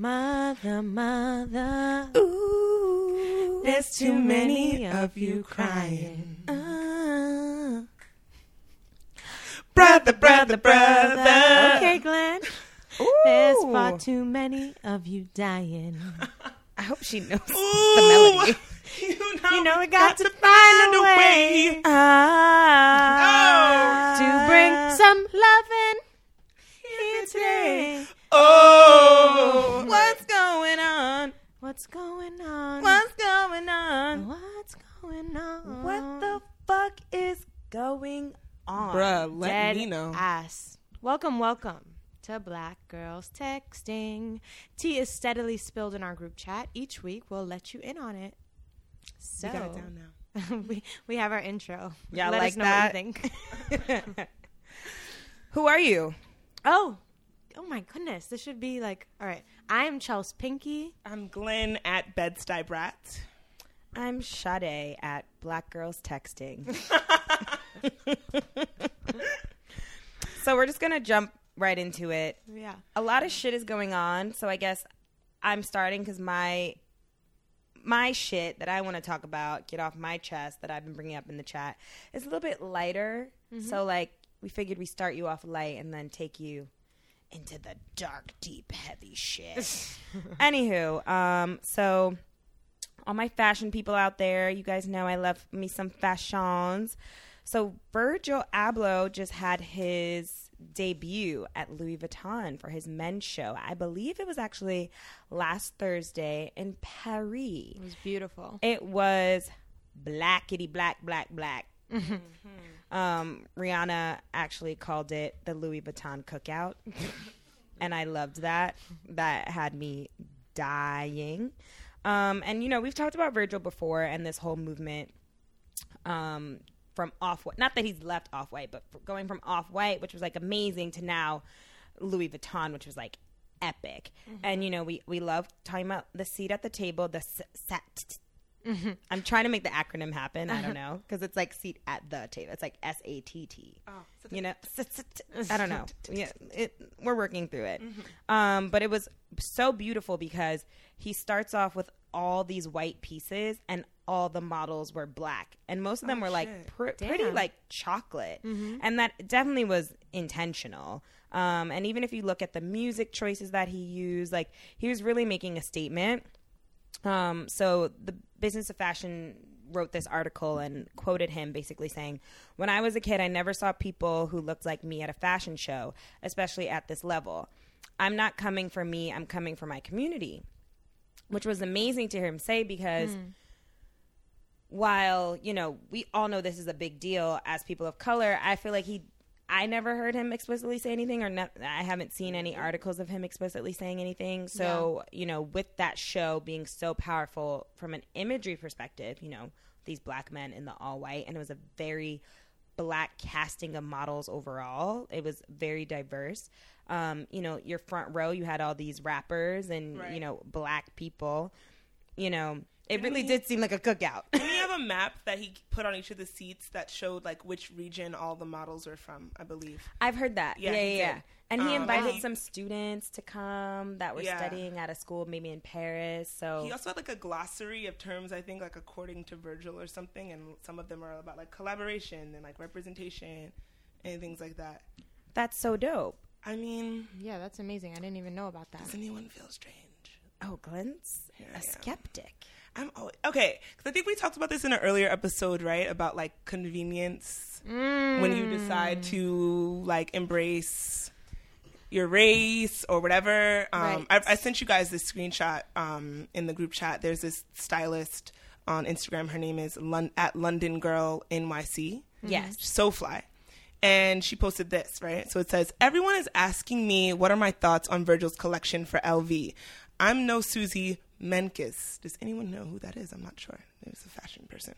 Mother, mother. Ooh, There's too many of you crying. Uh, Brother, brother, brother. Okay, Glenn. ooh. There's far too many of you dying. I hope she knows the Ooh. melody. You know, You know we got to find a way Ah, to bring some loving here today. Oh. What's going on? What's going on? What's going on? What the fuck is going on? Bruh, let Dead me know. ass. Welcome, welcome to Black Girls Texting. Tea is steadily spilled in our group chat. Each week, we'll let you in on it. So You got it down now. we we have our intro. Yeah, let like us know that. what you think. Who are you? oh, oh my goodness! This should be like all right. I'm Chelsea Pinky. I'm Glenn at Bed-Stuy Brat. I'm Sade at Black Girls Texting. so we're just gonna jump right into it. Yeah. A lot of shit is going on, so I guess I'm starting because my my shit that I want to talk about, get off my chest that I've been bringing up in the chat, is a little bit lighter. Mm-hmm. So like we figured we start you off light and then take you into the dark, deep, heavy shit. Anywho, um, so all my fashion people out there, you guys know I love me some fashions. So Virgil Abloh just had his debut at Louis Vuitton for his men's show. I believe it was actually last Thursday in Paris. It was beautiful. It was blackety black black black. Um, Rihanna actually called it the Louis Vuitton cookout, and I loved that. That had me dying. Um, and you know we've talked about Virgil before and this whole movement um, from off white. Not that he's left off white, but going from off white, which was like amazing, to now Louis Vuitton, which was like epic. And you know we we love talking about the seat at the table, the s- sat. I'm trying to make the acronym happen. I don't know. Because it's like seat at the table. It's like S A T T. Oh, You know, I don't know. Yeah, it, we're working through it. Um, but it was so beautiful because he starts off with all these white pieces and all the models were black. And most of them were like pr- pretty like chocolate. And that definitely was intentional. Um, and even if you look at the music choices that he used like he was really making a statement. Um, so the Business of Fashion wrote this article and quoted him basically saying, When I was a kid, I never saw people who looked like me at a fashion show, especially at this level. I'm not coming for me, I'm coming for my community. Which was amazing to hear him say because hmm. while, you know, we all know this is a big deal as people of color, I feel like he I never heard him explicitly say anything, or not, I haven't seen any articles of him explicitly saying anything. So, you know, with that show being so powerful from an imagery perspective, you know, these black men in the all white, and it was a very black casting of models overall. It was very diverse. Um, you know, your front row, you had all these rappers and, you know, black people. You know, it really he- did seem like a cookout. Didn't he have a map that he put on each of the seats that showed like which region all the models were from? I believe. I've heard that. Yeah, Yeah, yeah, yeah. did. And he Um, invited he- some students to come that were Yeah. studying at a school, maybe in Paris. So He also had like a glossary of terms, I think, like according to Virgil or something, and some of them are about like collaboration and like representation and things like that. that's so dope. I mean, Yeah, that's amazing. I didn't even know about that. does anyone feel strange? Oh, Glenn's Here I a skeptic. I'm always, okay because I think we talked about this in an earlier episode, right? About like convenience when you decide to like embrace your race or whatever. Um, Right. I, I sent you guys this screenshot um, in the group chat. There's this stylist on Instagram. Her name is Lon- at London Girl NYC. Yes. So fly. And she posted this, right? So it says, Everyone is asking me what are my thoughts on Virgil's collection for LV. I'm no Suzy Menkes. Does anyone know who that is? I'm not sure. It was a fashion person.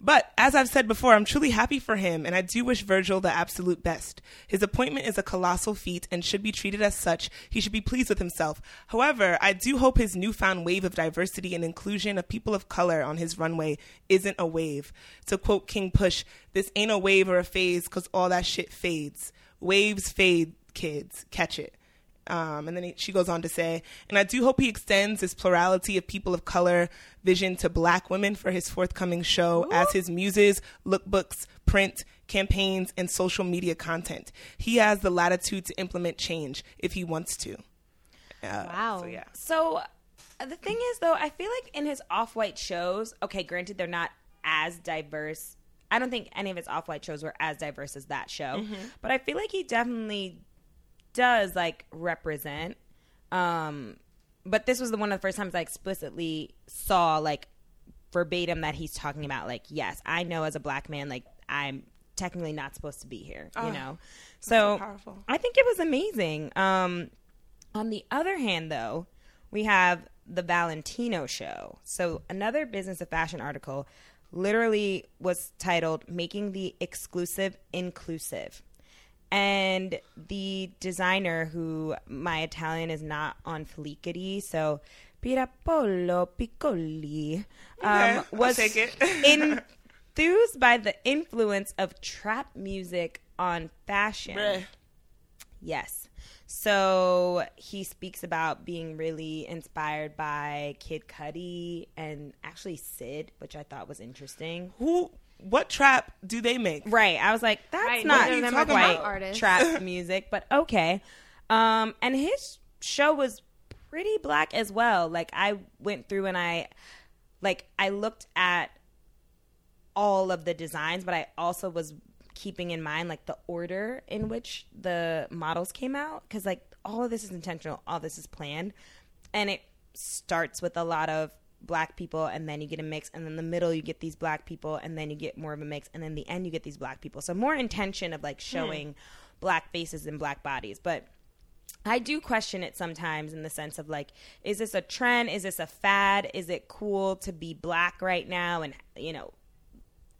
But as I've said before, I'm truly happy for him, and I do wish Virgil the absolute best. His appointment is a colossal feat and should be treated as such. He should be pleased with himself. However, I do hope his newfound wave of diversity and inclusion of people of color on his runway isn't a wave. To quote King Push, this ain't a wave or a phase because all that shit fades. Waves fade, kids. Catch it. Um, and then he, she goes on to say, and I do hope he extends this plurality of people of color vision to black women for his forthcoming show as his muses, lookbooks, print, campaigns, and social media content. He has the latitude to implement change if he wants to. Uh, Wow. So, yeah. So uh, the thing is, though, I feel like in his off-white shows, okay, granted they're not as diverse. I don't think any of his off-white shows were as diverse as that show, but I feel like he definitely does like represent. Um, but this was the one of the first times I explicitly saw like verbatim that he's talking about like, yes, I know as a black man, like I'm technically not supposed to be here, you Oh, know. so So, powerful. I think it was amazing. Um, on the other hand, though, we have the Valentino show. So another business of fashion article literally was titled "Making the Exclusive Inclusive." And the designer, who my Italian is not on felicity, so Pierpaolo Piccioli, um, I'll was enthused by the influence of trap music on fashion. Yes. So he speaks about being really inspired by Kid Cudi and actually Sid, which I thought was interesting. Who? What trap do they make? Right. I was like, that's Right, not neither of them are quite trap trap music, but okay. Um, and his show was pretty black as well. Like I went through and I, like I looked at all of the designs, but I also was keeping in mind like the order in which the models came out because like all of this is intentional, all this is planned, and it starts with a lot of black people and then you get a mix and then the middle you get these black people and then you get more of a mix and then the end you get these black people so more intention of like hmm. showing black faces and black bodies but I do question it sometimes in the sense of like, is this a trend? Is this a fad? Is it cool to be black right now? And, you know,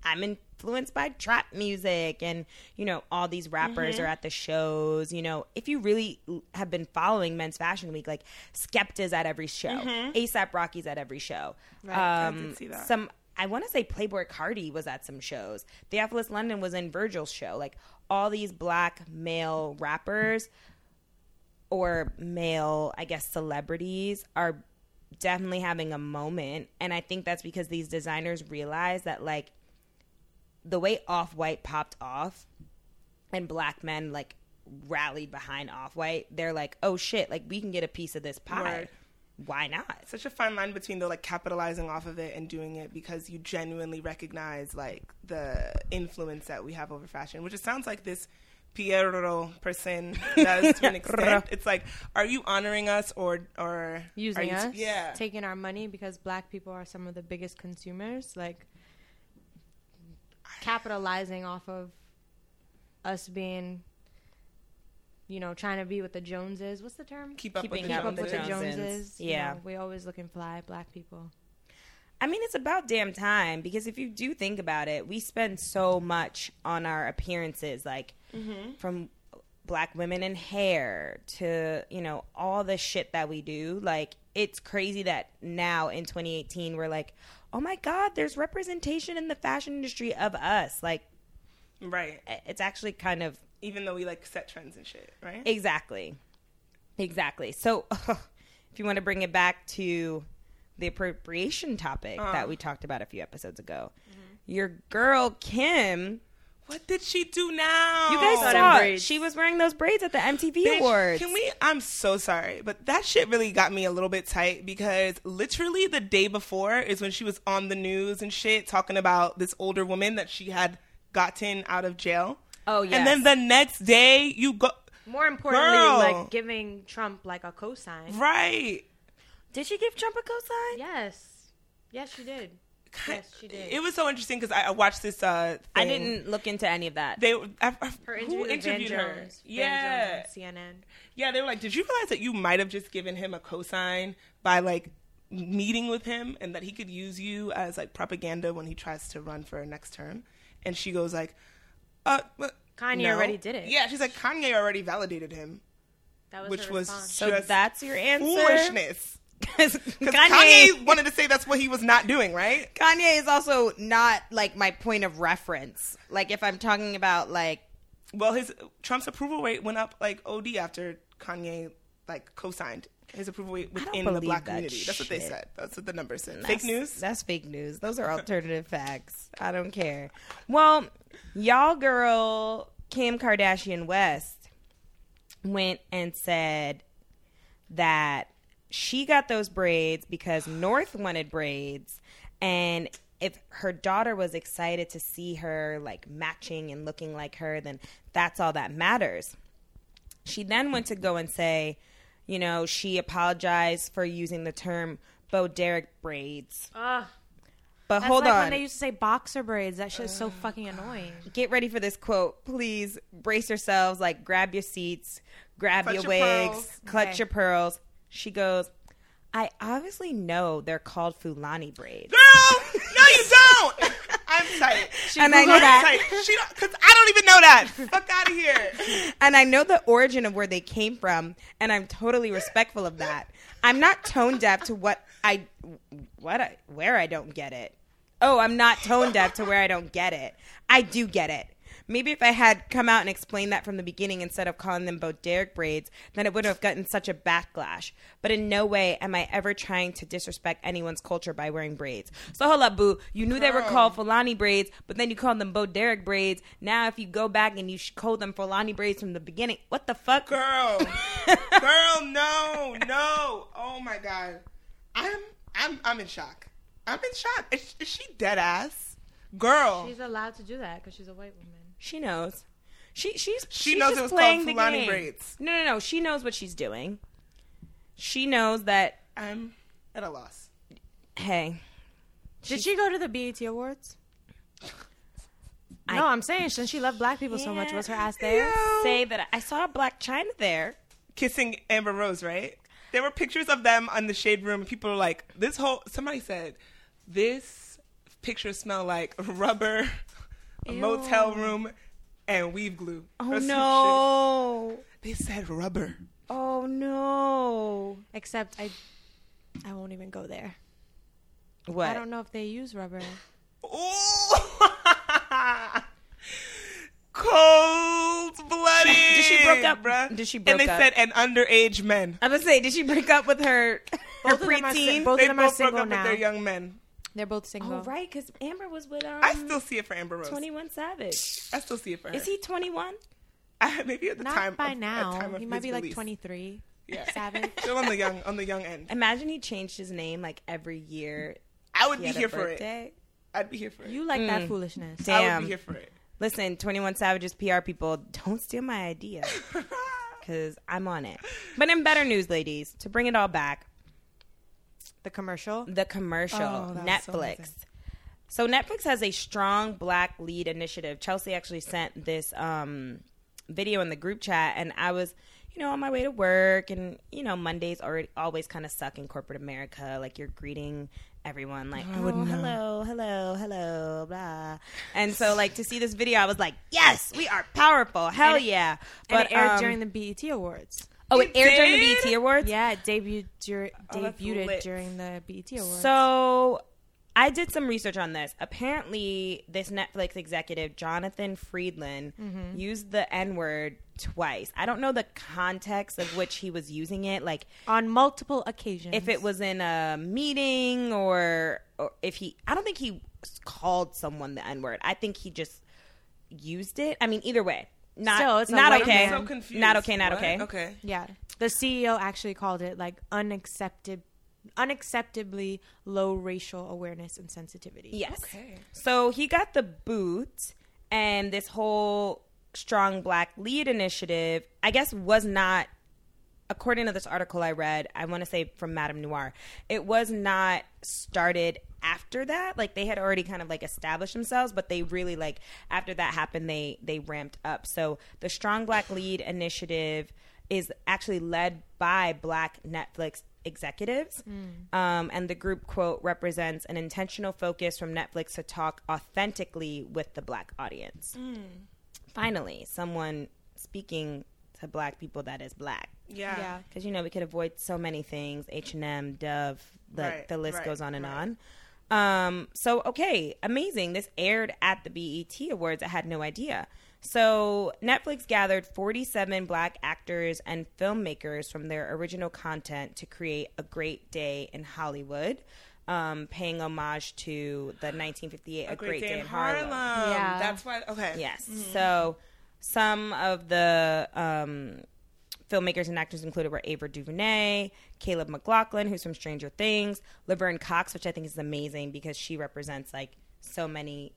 I'm influenced by trap music and, you know, all these rappers are at the shows. You know, if you really have been following Men's Fashion Week, like Skepta's at every show, ASAP Rocky's at every show. Right, I Um, did see that. Some, I want to say Playboi Carti was at some shows. Theophilus London was in Virgil's show. Like all these black male rappers or male, I guess, celebrities are definitely having a moment. And I think that's because these designers realize that, like, the way Off White popped off and black men, like, rallied behind Off White, they're like, oh shit, like, we can get a piece of this pie. Word. Why not? such a fine line between the like capitalizing off of it and doing it because you genuinely recognize like the influence that we have over fashion, which it sounds like this Piero person does to an extent. It's like, are you honoring us or or are using you, us, Yeah, taking our money because black people are some of the biggest consumers, like capitalizing off of us being, you know, trying to be with the Joneses. What's the term? keep up Keeping with the up with with the the Joneses. Joneses. you Yeah. know, we always looking fly, black people. I mean, it's about damn time because if you do think about it, we spend so much on our appearances, like mm-hmm. from black women and hair to, you know, all the shit that we do. Like, it's crazy that now in 2018, we're like, oh my God, there's representation in the fashion industry of us. Like, right. it's actually kind of Even though we like set trends and shit, right? Exactly. Exactly. So, if you want to bring it back to the appropriation topic that uh-huh. we talked about a few episodes ago, your girl Kim, what did she do now? you guys Saw them saw braids. she was wearing those braids at the MTV Bitch, Awards. Can we? I'm so sorry, but that shit really got me a little bit tight because literally the day before is when she was on the news and shit talking about this older woman that she had gotten out of jail. Oh, yeah. And then the next day you go More importantly, Girl. like giving Trump like a cosign. right. Did she give Trump a cosign? Yes, yes, she did. Yes, she did. It was so interesting because I, I watched this. Uh, I didn't look into any of that. They I, I, her who interview with Van interviewed her? Jones. Yeah, Jones on CNN. yeah. They were like, "Did you realize that you might have just given him a cosign by like meeting with him, and that he could use you as like propaganda when he tries to run for a next term?" And she goes like, "Uh, but Kanye no." already did it. Yeah, she's like, Kanye already validated him, That was which was so that's your answer. foolishness. Because Kanye, Kanye wanted to say that's what he was not doing, right? Kanye is also not like my point of reference. Like if I'm talking about like Well, his Trump's approval rate went up like OD after Kanye like co-signed his approval don't within the black that community. That's what they said. That's what the numbers said. That's- Fake news. That's fake news. Those are alternative facts. I don't care. Well, y'all girl Kim Kardashian West went and said that she got those braids because North wanted braids and if her daughter was excited to see her like matching and looking like her then that's all that matters. She then went to go and say, you know, she apologized for using the term Bo Derek braids. Ugh. But That's hold like on. when they used to say boxer braids. That shit is so fucking oh, annoying. Get ready for this quote. Please brace yourselves. Like, grab your seats, grab Clutch your your wigs, pearls. clutch Okay. your pearls. She goes, I obviously know they're called Fulani braids. Girl, no, you don't. I'm tight. And I know that. tight. She don't, cause I don't even know that. Fuck out of here. And I know the origin of where they came from, and I'm totally respectful of that. I'm not tone deaf to what I, what I, where I don't get it. Oh, I'm not tone deaf to where I don't get it. I do get it. Maybe if I had come out and explained that from the beginning instead of calling them Bo Derek braids, then it wouldn't have gotten such a backlash. But in no way am I ever trying to disrespect anyone's culture by wearing braids. So hold up, boo. You knew they were called Fulani braids, but then you called them Bo Derek braids. Now if you go back and you sh- called them Fulani braids from the beginning, what the fuck? Girl. Girl, no, no. Oh my god. I'm I'm I'm in shock. I'm in shock. Is, is she dead ass? Girl. She's allowed to do that because she's a white woman. She knows. She she's She she's knows just it was playing called the Fulani game. braids. No, no, no. She knows what she's doing. She knows that. I'm at a loss. Hey, Did she go to the BET Awards? I- no, I'm saying since she loved black people so much, was her ass there? Yo. say that I saw a Blac Chyna there. Kissing Amber Rose, right? There were pictures of them on the shade room, and people are like, "This whole." Somebody said, "This picture smell like rubber, a Ew. motel room, and weave glue." Oh no! They said rubber. Oh no! Except I, I won't even go there. What? I don't know if they use rubber. Ooh. Cold blooded. Did she broke up- Bruh. did she And they up? said, and underage men. I was say, did she break up with her her Both of them are preteen? both They of them are both broke single up now. with their young men. They're both single. Oh right, because Amber was with um, I still see it for Amber Rose. Twenty One Savage. I still see it for her. Is he twenty one? I, maybe at the Not time by of, at now. time of He might his be like 23. Yeah. Savage. Still on the young on the young end. Imagine he changed his name like every year. I would He be had a here for it. I'd be here for it. You like Mm. that foolishness. Damn. I would be here for it. Listen, 21 Savage's PR people, don't steal my idea because I'm on it. But in better news, ladies, to bring it all back, The commercial. the commercial, Oh, was so Netflix. So, Netflix has a strong black lead initiative. Chelsea actually sent this um, video in the group chat, and I was, you know, on my way to work, and you know, Mondays already always kind of suck in corporate America. Like you're greeting everyone like, I oh, hello, hello, hello, blah. And so, like to see this video, I was like, yes, we are powerful, hell And it- yeah! and it aired um, during the BET Awards. Oh, it It aired during the did? BET Awards. Yeah, it debuted, dur- Oh, debuted during the BET Awards. So I did some research on this. Apparently, this Netflix executive, Jonathan Friedland, Mm-hmm. used the N word twice. I don't know the context of which he was using it. Like, on multiple occasions. if it was in a meeting or, or if he, I don't think he called someone the N word. I think he just used it. I mean, either way. Not, Still, it's a not white okay. man. I'm so confused. Not okay, not What? okay. Okay. Yeah, the CEO actually called it like unaccepted, unacceptably low racial awareness and sensitivity. Yes. Okay. So he got the boot, and this whole strong black lead initiative, I guess, was not, according to this article I read, I want to say from MadameNoire, it was not started after that. Like they had already kind of like established themselves, but they really like after that happened, they they ramped up. So the strong black lead initiative is actually led by black Netflix executives. Um, and the group quote represents an intentional focus from Netflix to talk authentically with the black audience. Finally, someone speaking to black people that is black. Yeah. Yeah. Because you know we could avoid so many things. H and M, Dove, the Right, the list right, goes on and right. on. Um, so okay, amazing. This aired at the BET Awards. I had no idea. So, Netflix gathered 47 black actors and filmmakers from their original content to create A Great Day in Hollywood, um, paying homage to the 1958 A, Great, Day, in Harlem. Yeah. That's why. Okay. Yes. So, some of the um, filmmakers and actors included were Ava DuVernay, Caleb McLaughlin, who's from Stranger Things, Laverne Cox, which I think is amazing because she represents like so many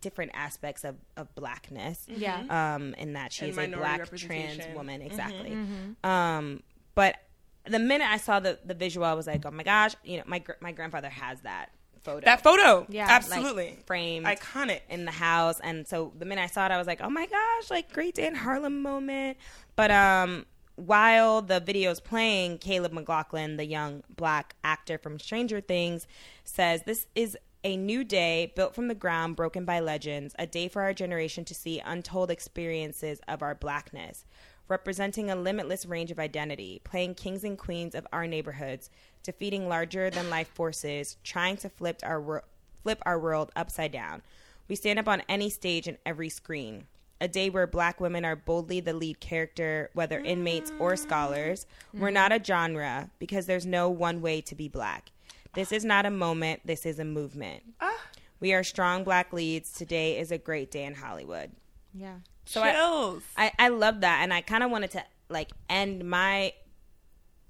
different aspects of, of blackness. Yeah. Um, in that she And is a black trans woman, exactly. Um, but the minute I saw the the visual, I was like, oh my gosh, you know, my gr- my grandfather has that photo. That photo. Yeah. like, Absolutely. framed Iconic. in the house and so the minute i saw it i was like oh my gosh like great day in harlem moment but um while the video is playing caleb mclaughlin the young black actor from stranger things says this is a new day built from the ground broken by legends a day for our generation to see untold experiences of our blackness representing a limitless range of identity, playing kings and queens of our neighborhoods, defeating larger than life forces, trying to flip our flip our world upside down. We stand up on any stage and every screen. A day where black women are boldly the lead character, whether inmates or mm. scholars. We're mm-hmm. not a genre because there's no one way to be black. This is not a moment, this is a movement. Ah. We are strong black leads. Today is a great day in Hollywood. Yeah. So I, I, I love that, and I kind of wanted to like end my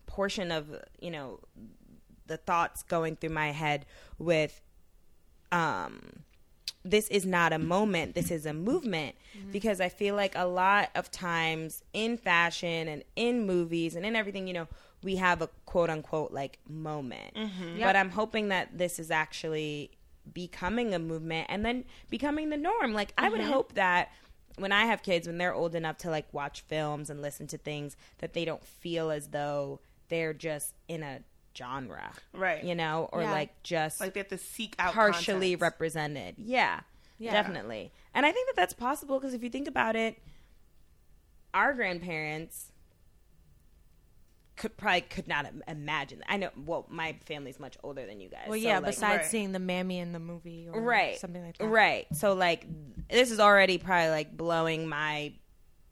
portion of you know the thoughts going through my head with um this is not a moment this is a movement. Mm-hmm. Because i feel like a lot of times in fashion and in movies and in everything you know we have a quote unquote like moment. Mm-hmm. Yep. but i'm hoping that this is actually becoming a movement and then becoming the norm. Like i would mm-hmm. hope that when i have kids when they're old enough to like watch films and listen to things that they don't feel as though they're just in a genre Right. you know or Yeah. like just like they have to seek out partially content. represented. Yeah, Yeah. definitely. And I think that that's possible because if you think about it, our grandparents could probably could not im- imagine. I know. Well, my family's much older than you guys. Well, so, yeah. like- besides Right. seeing the mammy in the movie, or right, something like that. Right. So like, this is already probably like blowing my.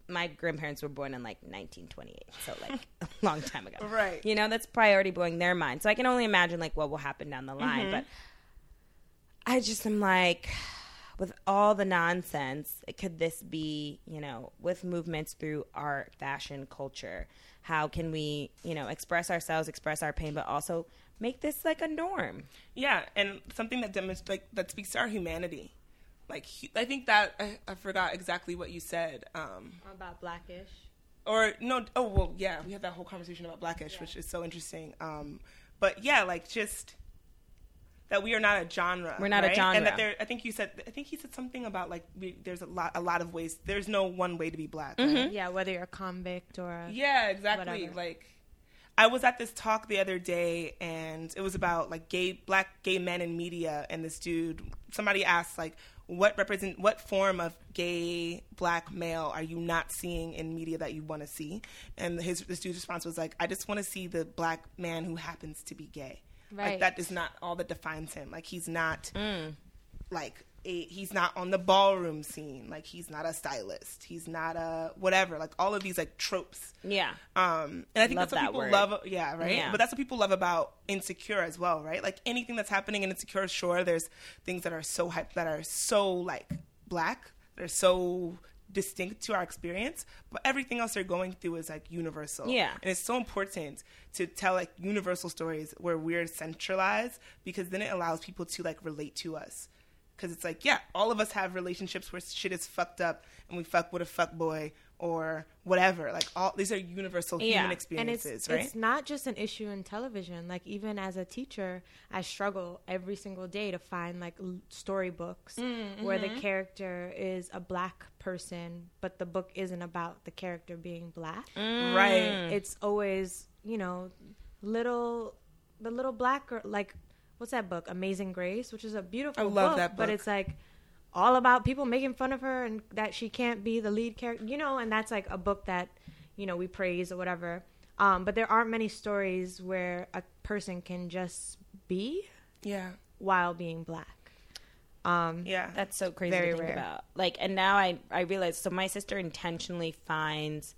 My grandparents were born in like 1928, so like a long time ago. Right. You know, that's probably already blowing their mind. So I can only imagine like what will happen down the line. Mm-hmm. But I just am like, with all the nonsense, could this be, you know, with movements through art, fashion, culture? How can we, you know, express ourselves, express our pain, but also make this like a norm? Yeah, and something that demonstrates like that speaks to our humanity. Like hu- I think that I, I forgot exactly what you said. Um, About blackish. or no, oh well, yeah, we had that whole conversation about Blackish, which is so interesting. Um, but yeah, like just that we are not a genre. We're not a genre. and that there. I think you said. I think he said something about like we, there's a lot, a lot of ways. There's no one way to be black. right? Yeah, whether you're a convict or a, Yeah, exactly. Whatever. Like I was at this talk the other day and it was about like gay black gay men in media and this dude somebody asked like what represent what form of gay black male are you not seeing in media that you want to see? And his this dude's response was like I just want to see the black man who happens to be gay. Right. Like that is not all that defines him. Like he's not mm. like a, he's not on the ballroom scene. Like he's not a stylist. He's not a whatever. Like all of these like tropes. Yeah. Um, and I think Love that's what that people word. love. Yeah, right. Yeah. But that's what people love about Insecure as well, right? Like anything that's happening in Insecure, sure, there's things that are so hype that are so like black, they're so distinct to our experience, but everything else they're going through is like universal. Yeah. and it's so important to tell like universal stories where we're centralized because then it allows people to like relate to us. Because it's like, yeah, all of us have relationships where shit is fucked up and we fuck with a fuck boy or whatever. Like all these are universal Yeah. human and experiences, it's right? it's not just an issue in television. Like even as a teacher, I struggle every single day to find like l- storybooks mm, where the mm-hmm. character is a black person, but the book isn't about the character being black. Mm. right. It's always you know little the little black girl like what's that book Amazing Grace, which is a beautiful I love book, that but it's like all about people making fun of her and that she can't be the lead character, you know, and that's like a book that, you know, we praise or whatever. Um, but there aren't many stories where a person can just be Yeah. while being black. Um, Yeah. That's so crazy Very to think rare. about. Like, and now I I realize. So my sister intentionally finds,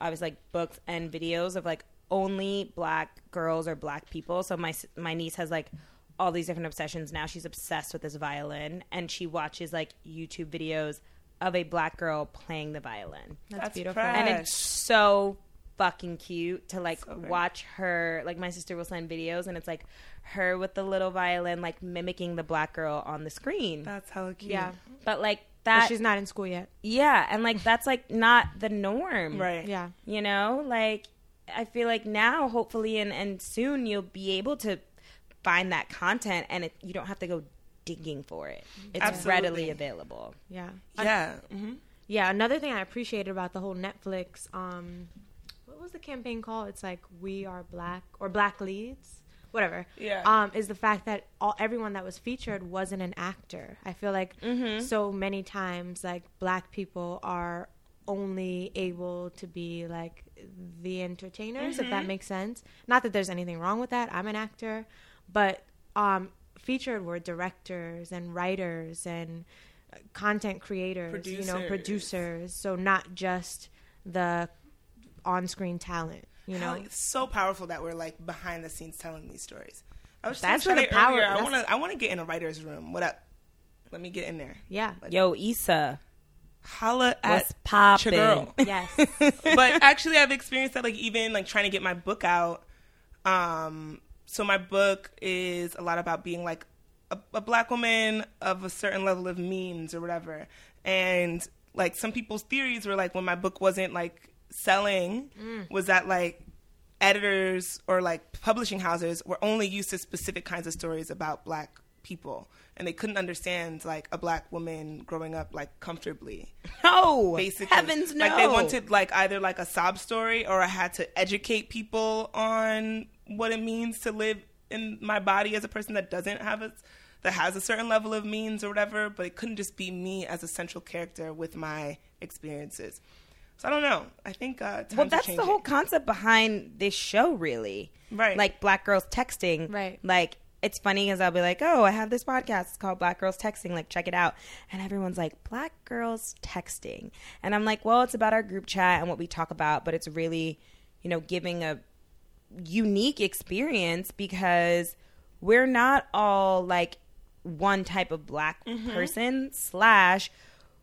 I was like books and videos of like only black girls or black people. So my my niece has like all these different obsessions now. She's obsessed with this violin, and she watches like YouTube videos of a black girl playing the violin, That's, beautiful. fresh. and it's so fucking cute to like So watch her. Like my sister will send videos, and it's like her with the little violin, like mimicking the black girl on the screen. That's hella cute. Yeah, But like but that, she's not in school yet. yeah, and like that's like not the norm, Right. Yeah, You know, like I feel like now, hopefully, and and soon you'll be able to find that content, and it, you don't have to go digging for it. It's Absolutely. readily available. yeah, Yeah. hmm yeah. Another thing I appreciated about the whole Netflix, um, what was the campaign called? It's like We Are Black or Black Leads, whatever. Yeah. Um, is the fact that all everyone that was featured wasn't an actor. I feel like Mm-hmm. so many times like black people are only able to be like the entertainers if Mm-hmm. that makes sense not that there's anything wrong with that i'm an actor but um featured were directors and writers and uh, content creators you know Producers. producers so not just the on-screen talent you know Hell, it's so powerful that we're like behind the scenes telling these stories. I was That's where the it earlier, power- I want to. I want to get in a writer's room. What up? Let me get in there. yeah Yo, Issa, Holla what's at poppin'? your girl. yes but actually, I've experienced that. Like even like trying to get my book out. Um, so my book is a lot about being like a, a black woman of a certain level of means or whatever. And like some people's theories were like when my book wasn't like selling, mm. was that like editors or like publishing houses were only used to specific kinds of stories about black people and they couldn't understand like a black woman growing up like comfortably No, basically heavens no. like they wanted like either like a sob story or i had to educate people on what it means to live in my body as a person that doesn't have a that has a certain level of means or whatever but it couldn't just be me as a central character with my experiences so i don't know i think uh times Well, are that's the changing. whole concept behind this show, really. Right. Like black girls texting. Right. Like it's funny because I'll be like, "Oh, I have this podcast. It's called Black Girls Texting. Like, check it out." And everyone's like, "Black girls texting," and I'm like, "Well, it's about our group chat and what we talk about, but it's really, you know, giving a unique experience because we're not all like one type of black Mm-hmm. person slash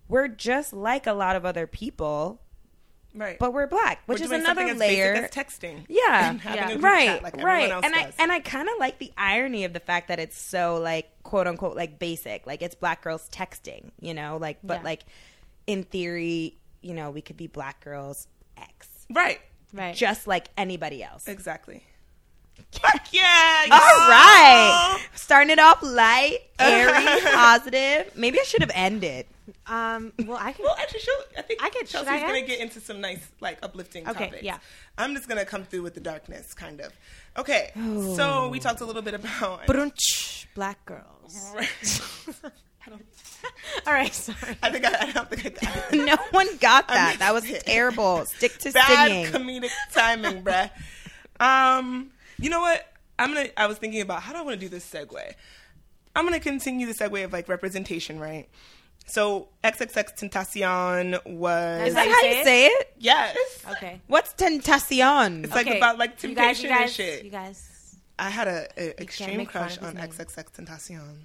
we're just like a lot of other people right but we're black, which We're is another something as layer. basic as texting yeah, and having Yeah. a group right, chat like right. else And I does. and I kind of like the irony of the fact that it's so like quote unquote like basic, like it's black girls texting, you know, like but Yeah. like in theory, you know, we could be black girls X, right right just like anybody else. exactly Fuck yeah All y'all. right, starting it off light, airy, positive. Maybe I should have ended. um well i can Well, actually, she'll, I think I could- should Chelsea's I gonna ask? get into some nice, like, uplifting Okay, topics. yeah. I'm just gonna come through with the darkness, kind of. Okay, so we talked a little bit about. Brunch, black girls. I, All right, sorry. I think I, I don't think I got it. No one got that. That was terrible. Stick to Bad singing. comedic timing, bruh. Um, you know what? I'm gonna. I was thinking about how do I want to do this segue. I'm gonna continue the segue of like representation, right? So XXX Tentacion was Is that you how say you it? say it? yes. Okay. What's tentacion? It's like Okay. about like You temptation guys, you guys, and shit. you guys. I had a, a extreme make fun crush of his on name. XXX Tentacion.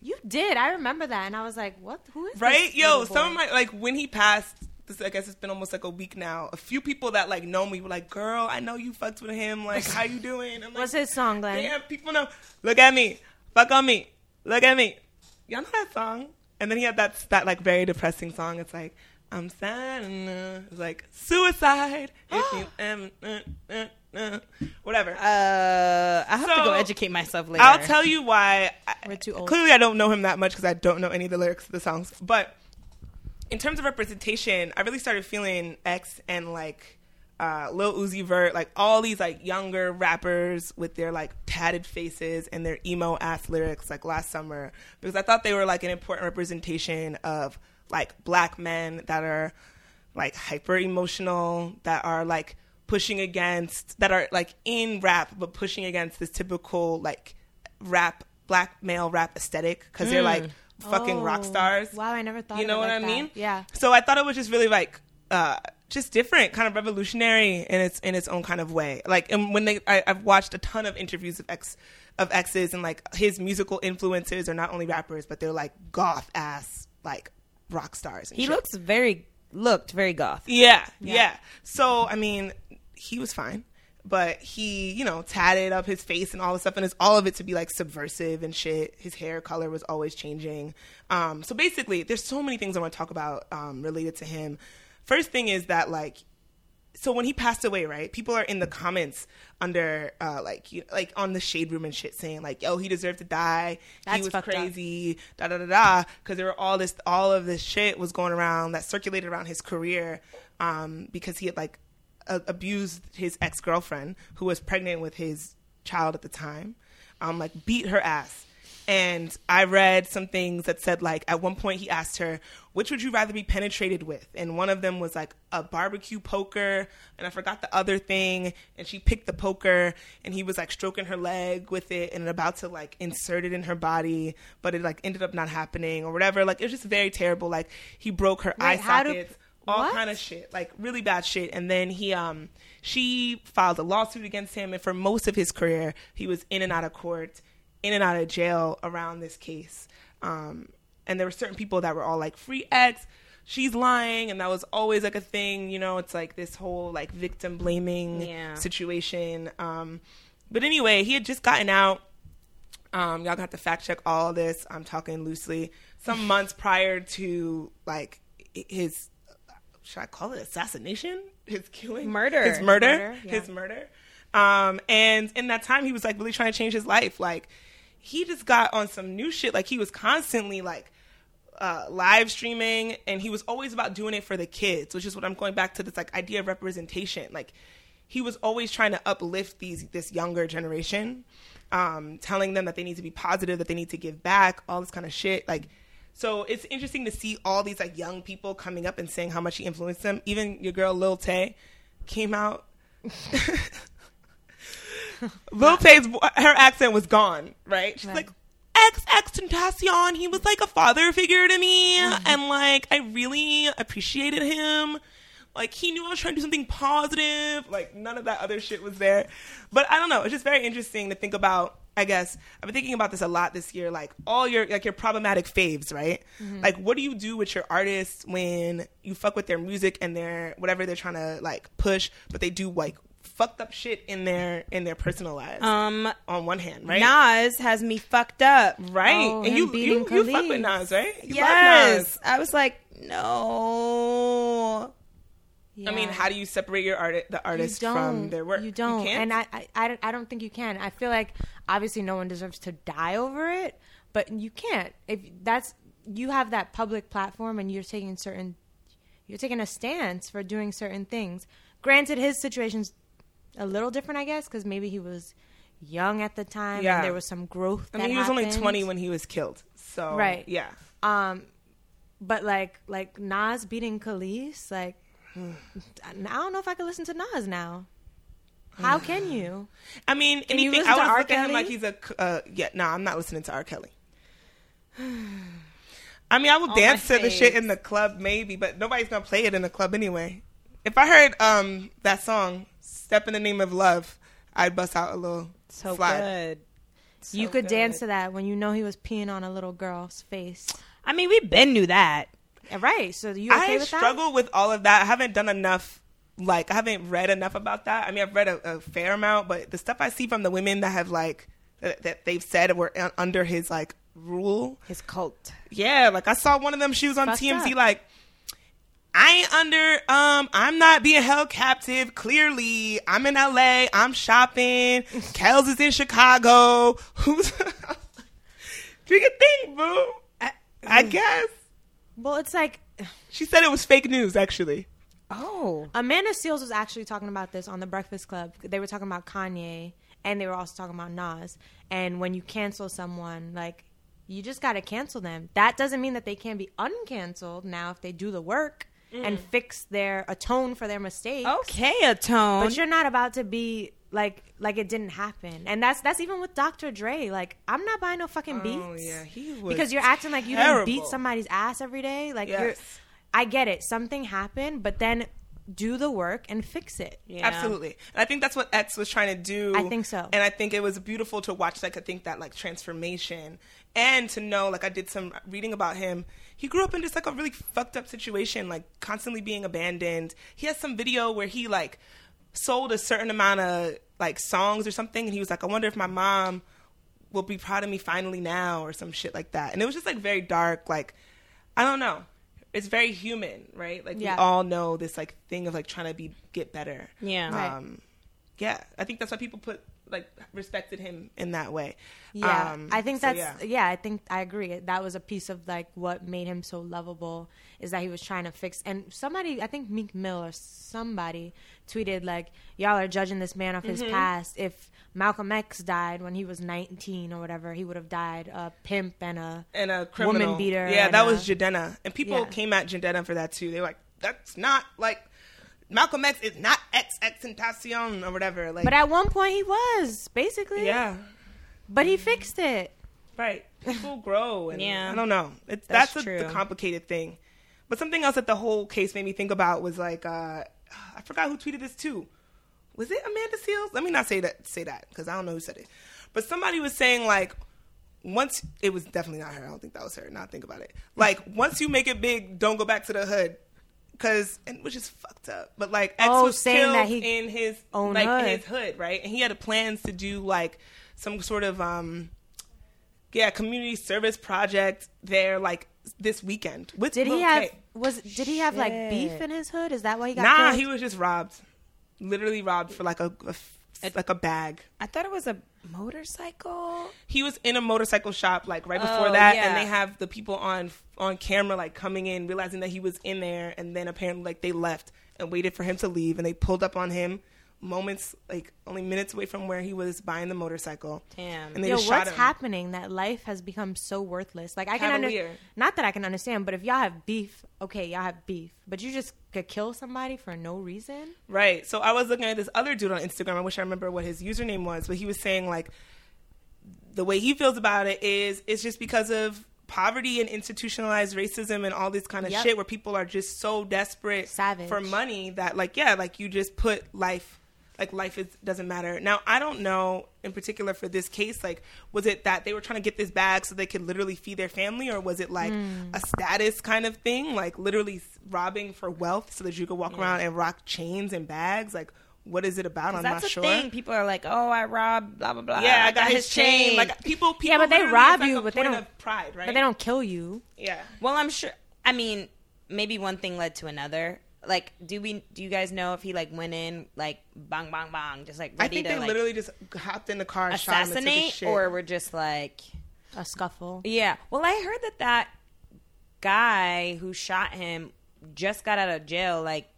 You did. I remember that, and I was like, "What? Who is Right? This Yo, little some of my like when he passed. This, I guess it's been almost like a week now. A few people that like know me were like, "Girl, I know you fucked with him. Like, how you doing?" I'm like, What's his song, Glenn? Damn, people know. Look at me. Fuck on me. Look at me. Y'all know that song? And then he had that that like very depressing song. It's like I'm sad. uh, It's like suicide. if you am, uh, uh, uh, whatever. Uh, I have to go educate myself later. I'll tell you why. I, We're too old. Clearly, I don't know him that much because I don't know any of the lyrics of the songs. But in terms of representation, I really started feeling X and like uh, Lil Uzi Vert, like all these like younger rappers with their like padded faces and their emo ass lyrics, like last summer, because I thought they were like an important representation of like black men that are like hyper emotional, that are like pushing against, that are like in rap, but pushing against this typical like rap, black male rap aesthetic. Because they're like fucking rock Oh, stars. Wow, I never thought. You of know it what like I that. mean? Yeah. So I thought it was just really like uh just different, kind of revolutionary in its in its own kind of way. Like and when they I, I've watched a ton of interviews of X of X's and like his musical influences are not only rappers, but they're like goth ass like rock stars. And He shit. looks very looked very goth. Yeah, yeah, So I mean, he was fine, but he, you know, tatted up his face and all this stuff, and it's all of it to be like subversive and shit. His hair color was always changing. Um, so basically, there's so many things I want to talk about um, related to him. First thing is that like so when he passed away, right? People are in the comments under, uh, like, you, like on the shade room and shit, saying like, "Yo, he deserved to die. That's he was up. crazy." Da da da da. Because there were all this, all of this shit was going around that circulated around his career, um, because he had like a- abused his ex girlfriend who was pregnant with his child at the time, um, like beat her ass. And I read some things that said like at one point he asked her, "Which would you rather be penetrated with?" And one of them was like a barbecue poker, and I forgot the other thing. And she picked the poker, and he was like stroking her leg with it, and about to like insert it in her body, but it like ended up not happening or whatever. Like it was just very terrible. Like he broke her eye Wait, do- sockets all What? kind of shit, like really bad shit. And then he, um, she filed a lawsuit against him, and for most of his career, he was in and out of court, in and out of jail around this case. Um, and there were certain people that were all like, "Free X." She's lying, and that was always like a thing, you know. It's like this whole like victim blaming Yeah. situation. Um, but anyway, he had just gotten out. Um, y'all got to fact check all this. I'm talking loosely. Some months prior to like his, should I call it assassination? His killing, Murder. his murder, Murder, yeah. his murder. Um, and in that time, he was like really trying to change his life. Like he just got on some new shit. Like he was constantly like uh, live streaming, and he was always about doing it for the kids, which is what I'm going back to this like idea of representation. Like he was always trying to uplift these this younger generation, um, telling them that they need to be positive, that they need to give back, all this kind of shit. Like, so it's interesting to see all these like young people coming up and saying how much he influenced them. Even your girl Lil Tay came out. Lil Tay's her accent was gone, right? She's Right. like X X Tentacion. He was like a father figure to me, mm-hmm. and like I really appreciated him. Like he knew I was trying to do something positive. Like none of that other shit was there. But I don't know. It's just very interesting to think about. I guess I've been thinking about this a lot this year. Like all your like your problematic faves, right? Like what do you do with your artists when you fuck with their music and their whatever they're trying to like push, but they do like fucked up shit in their in their personal lives. Um, on one hand, right? Nas has me fucked up. right. Oh, and you you, you fuck with Nas, right? You yes, Nas. I was like, no. I mean, how do you separate your art the artist from their work? You don't, You can't? and I, I, I, don't, I don't think you can. I feel like obviously no one deserves to die over it, but you can't. If that's you have that public platform and you're taking certain, you're taking a stance for doing certain things. Granted, his situation's a little different, I guess, because maybe he was young at the time Yeah. and there was some growth. I mean, he was only 20 when he was killed. So, Right. Yeah. Um, but like like Nas beating Kelis, like I don't know if I can listen to Nas now. How can you? I mean, Can anything. listen I was R. looking at him like he's a. Uh, yeah, no, I'm not listening to R. Kelly. I mean, I will my dance to the shit in the club, maybe, but nobody's gonna play it in the club anyway. If I heard um that song, "Step in the Name of Love," I'd bust out a little So slide. good. you So could dance to that when you know he was peeing on a little girl's face. I mean, we been knew that. Right. So you okay I with struggle with all of that. I haven't done enough. Like I haven't read enough about that. I mean, I've read a, a fair amount, but the stuff I see from the women that have like that, that they've said were un- under his like rule. His cult. Yeah, like I saw one of them. She was on Fucked TMZ. up. Like I ain't under. Um, I'm not being held captive. Clearly, I'm in LA. I'm shopping. Kels is in Chicago. Who's do you think, boo? I, I guess Well, it's like she said it was fake news. Actually. Oh. Amanda Seales was actually talking about this on the Breakfast Club. They were talking about Kanye, and they were also talking about Nas. And when you cancel someone, like you just got to cancel them. That doesn't mean that they can be uncanceled now if they do the work and mm. fix their atone for their mistake. Okay, atone. But you're not about to be like like it didn't happen. And that's that's even with Dr. Dre. Like I'm not buying no fucking oh, beats. Oh yeah, he was because you're acting like you didn't beat somebody's ass every day. Like you're I get it. Something happened, but then do the work and fix it. Yeah. Absolutely. And I think that's what X was trying to do. I think so. And I think it was beautiful to watch, like, I think that, like, transformation and to know, like, I did some reading about him. He grew up in just, like, a really fucked up situation, like, constantly being abandoned. He has some video where he, like, sold a certain amount of, like, songs or something. And he was like, I wonder if my mom will be proud of me finally now or some shit like that. And it was just, like, very dark. Like, I don't know. It's very human, right? Like, Yeah. we all know this, like, thing of, like, trying to be get better Yeah. Right. um yeah i think that's why people put like respected him in that way Yeah, Um, I think so, that's yeah. I think I agree. That was a piece of like what made him so lovable is that he was trying to fix. And somebody, I think Meek Mill or somebody tweeted like, "Y'all are judging this man off his Mm-hmm. past. If Malcolm X died when he was 19 or whatever, he would have died a pimp and a and a criminal woman beater. yeah that a- was Jadena. and people Yeah. came at Jadena for that too they were like that's not like malcolm x is not x x tentacion or whatever like But at one point he was basically. yeah But he fixed it. right people grow and Yeah. i don't know it's That's that's, a, the complicated thing but something else that the whole case made me think about was like uh i forgot who tweeted this too was it Amanda Seales? Let me not say that say that because I don't know who said it. But somebody was saying like once it was definitely not her. I don't think that was her. Now think about it. Like once you make it big, don't go back to the hood. Cause and which is fucked up. But like X Oh, was saying killed that he in his own like hood. his hood, right? And he had plans to do like some sort of um yeah community service project there like this weekend. With Did he have K. was did he have like beef in his hood? Is that why he got Nah, killed? he was just robbed. Literally robbed for like a, a f- like a bag. I thought it was a motorcycle. he was in a motorcycle shop like right before Oh, that yeah. and they have the people on on camera like coming in realizing that he was in there and then apparently like they left and waited for him to leave and they pulled up on him moments like only minutes away from where he was buying the motorcycle Damn. and they Yo, just shot what's him happening that life has become so worthless? Like I can Cavalier. understand, not that I can understand, but if y'all have beef, okay, y'all have beef, but you just could kill somebody for no reason. Right. So I was looking at this other dude on Instagram. I wish I remember what his username was, but he was saying like the way he feels about it is it's just because of poverty and institutionalized racism and all this kind of Yep. shit where people are just so desperate Savage. for money that like yeah, like you just put life like life is doesn't matter. Now I don't know in particular for this case like was it that they were trying to get this bag so they could literally feed their family or was it like Hmm. a status kind of thing like literally robbing for wealth so that you could walk around and rock chains and bags like what is it about? I'm That's not the sure. thing. People are like, "Oh, I robbed blah blah blah." Yeah, I got his chain. Like people, people Yeah, but they rob like you, but they don't- pride, right? But they don't kill you. Yeah, Well, I'm sure. I mean, maybe one thing led to another. Like, do we? Do you guys know if he like went in like bang bang bang, just like I think to they like literally just hopped in the car, and shot him and took assassinate, shit. or we're just like, A scuffle. yeah. Well, I heard that that guy who shot him just got out of jail like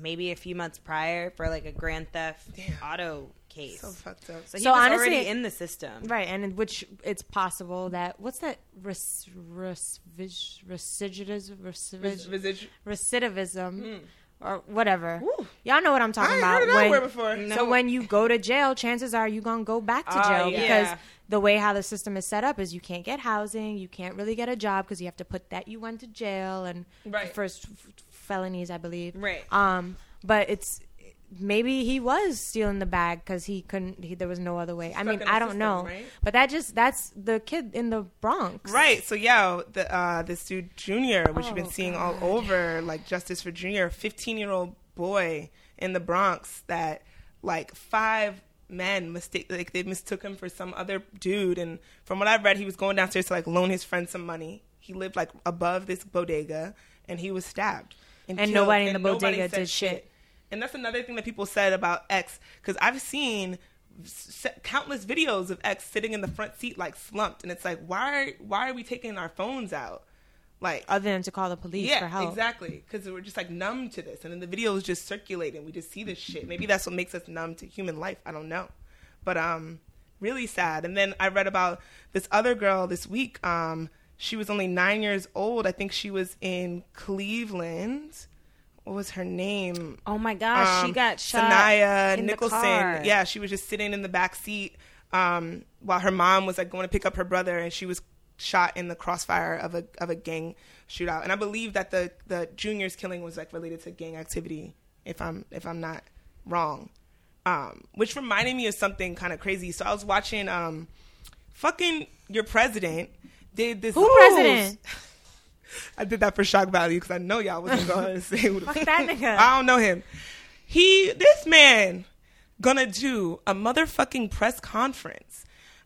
maybe a few months prior for like a grand theft Damn. auto case. so fucked up. So he So was honestly- already in the system. Right, and in which it's possible that what's that res, res, vis, recidivism, recidivism, Residu- recidivism or whatever. Woo. Y'all know what I'm talking ain't about. heard of that when, word before. No. So when you go to jail, chances are you are gonna go back to Oh, jail yeah. because the way how the system is set up is you can't get housing, you can't really get a job because you have to put that you went to jail and Right. first f- felonies, I believe. Right. Um, but it's maybe he was stealing the bag because he couldn't. He, there was no other way. I mean, I don't system, know, right? but that just that's the kid in the Bronx, Right. So yeah, the uh, this dude Junior, which you've been Oh, seeing all over, like Justice for Junior, fifteen year old boy in the Bronx that like five men mistake like they mistook him for some other dude, and from what I've read, he was going downstairs to like loan his friend some money. He lived like above this bodega, and he was stabbed. And killed, nobody in the bodega did shit. And that's another thing that people said about X because I've seen s- countless videos of X sitting in the front seat like slumped, and it's like, why? Why are we taking our phones out? Like, other than to call the police yeah, for help. exactly. Because we're just like numb to this, and then the video is just circulating. We just see this shit. Maybe that's what makes us numb to human life. I don't know, but um, really sad. And then I read about this other girl this week. Um, she was only nine years old. I think she was in Cleveland what was her name? Oh my gosh, she Um, got shot. Saniyah Nicholson. Yeah, she was just sitting in the back seat um, while her mom was like going to pick up her brother, and she was shot in the crossfire of a of a gang shootout. And I believe that the the junior's killing was like related to gang activity. If I'm if I'm not wrong, um, which reminded me of something kind of crazy. So I was watching um, fucking your president did this. Who president? I did that for shock value because I know y'all wasn't going to say who the Fuck that nigga. I don't know him. He, this man, gonna do a motherfucking press conference.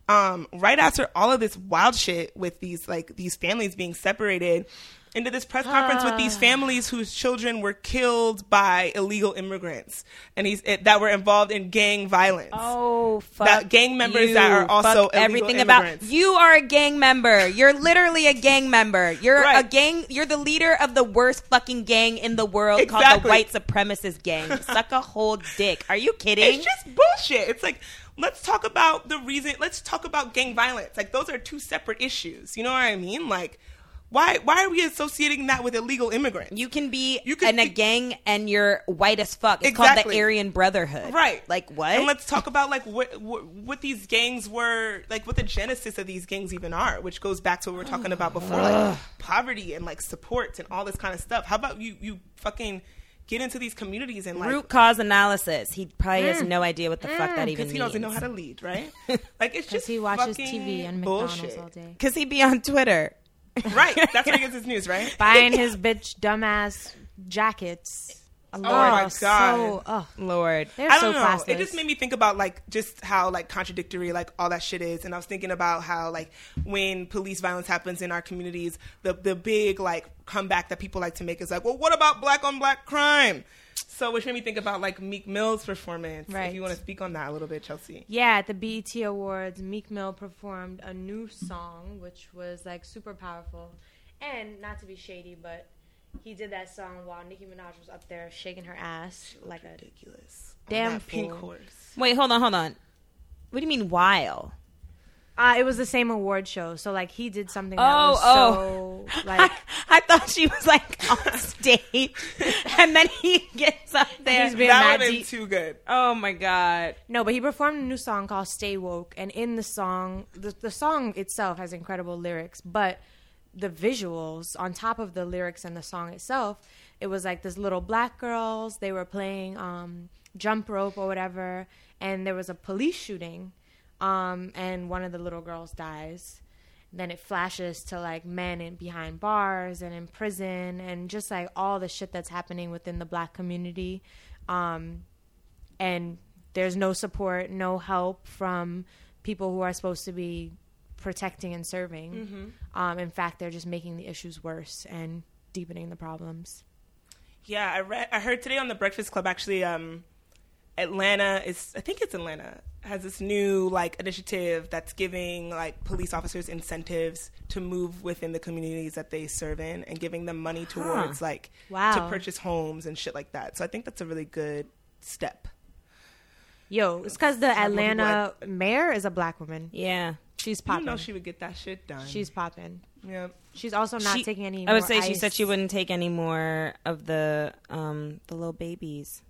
Um, right after all of this wild shit with these like these families being separated into this press conference with these ah. families whose children were killed by illegal immigrants and he's it, that were involved in gang violence. Oh, fuck That gang members you. that are also everything about immigrants. you are a gang member. You're literally a gang member. You're a gang. You're the leader of the worst fucking gang in the world called the white supremacist gang. Suck a whole dick. Are you kidding? It's just bullshit. It's like let's talk about the reason. Let's talk about gang violence. Like those are two separate issues. You know what I mean? Like why why are we associating that with illegal immigrants? you can be You can in a gang and you're white as fuck. It's called the Aryan Brotherhood. Right. Like what? And let's talk about like what, what what these gangs were, like what the genesis of these gangs even are, which goes back to what we were talking about before, like poverty and like supports and all this kind of stuff. How about you you fucking get into these communities and like Root cause analysis. He probably has mm. no idea what the fuck that mm. even because means. he doesn't know how to lead, right? Like it's Because just he watches fucking TV and McDonald's bullshit. all day. Because he be on Twitter. Right, that's where he gets his news, right? Buying his bitch dumbass jackets. Oh my God. So, oh, Lord. they're I so don't know. classless. It just made me think about like just how like contradictory like all that shit is, and I was thinking about how like when police violence happens in our communities, the the big like comeback that people like to make is like, well, what about black on black crime? So, which made me think about like Meek Mill's performance. Right. If you want to speak on that a little bit, Chelsea. Yeah, at the BET Awards, Meek Mill performed a new song, which was like super powerful. And not to be shady, but he did that song while Nicki Minaj was up there shaking her ass like a. Ridiculous. Damn that pink horse. Wait, hold on, hold on. What do you mean while? Uh, it was the same award show, so like he did something that Oh, was oh. so like I thought she was like on stage, and then he gets up there. He's being That mad would have been deep. too good. oh my god! No, but he performed a new song called "Stay Woke," and in the song, the, the song itself has incredible lyrics, but the visuals on top of the lyrics and the song itself, it was like this little black girls. They were playing um, jump rope or whatever, and there was a police shooting, um, and one of the little girls dies. Then it flashes to like men in behind bars and in prison, and just like all the shit that's happening within the black community. Um, and there's no support, no help from people who are supposed to be protecting and serving. Um, in fact, they're just making the issues worse and deepening the problems. Yeah, I read. I heard today on the Breakfast Club. Actually, um, Atlanta is. I think it's Atlanta has this new like initiative that's giving like police officers incentives to move within the communities that they serve in and giving them money towards like Wow. to purchase homes and shit like that. So I think that's a really good step. Yo, it's because the Some people Atlanta mayor is a black woman. Yeah, She's You popping. know she would get that shit done. She's popping. yeah. She's also not She- taking any. I would more say she said she wouldn't take any more of the um the little babies.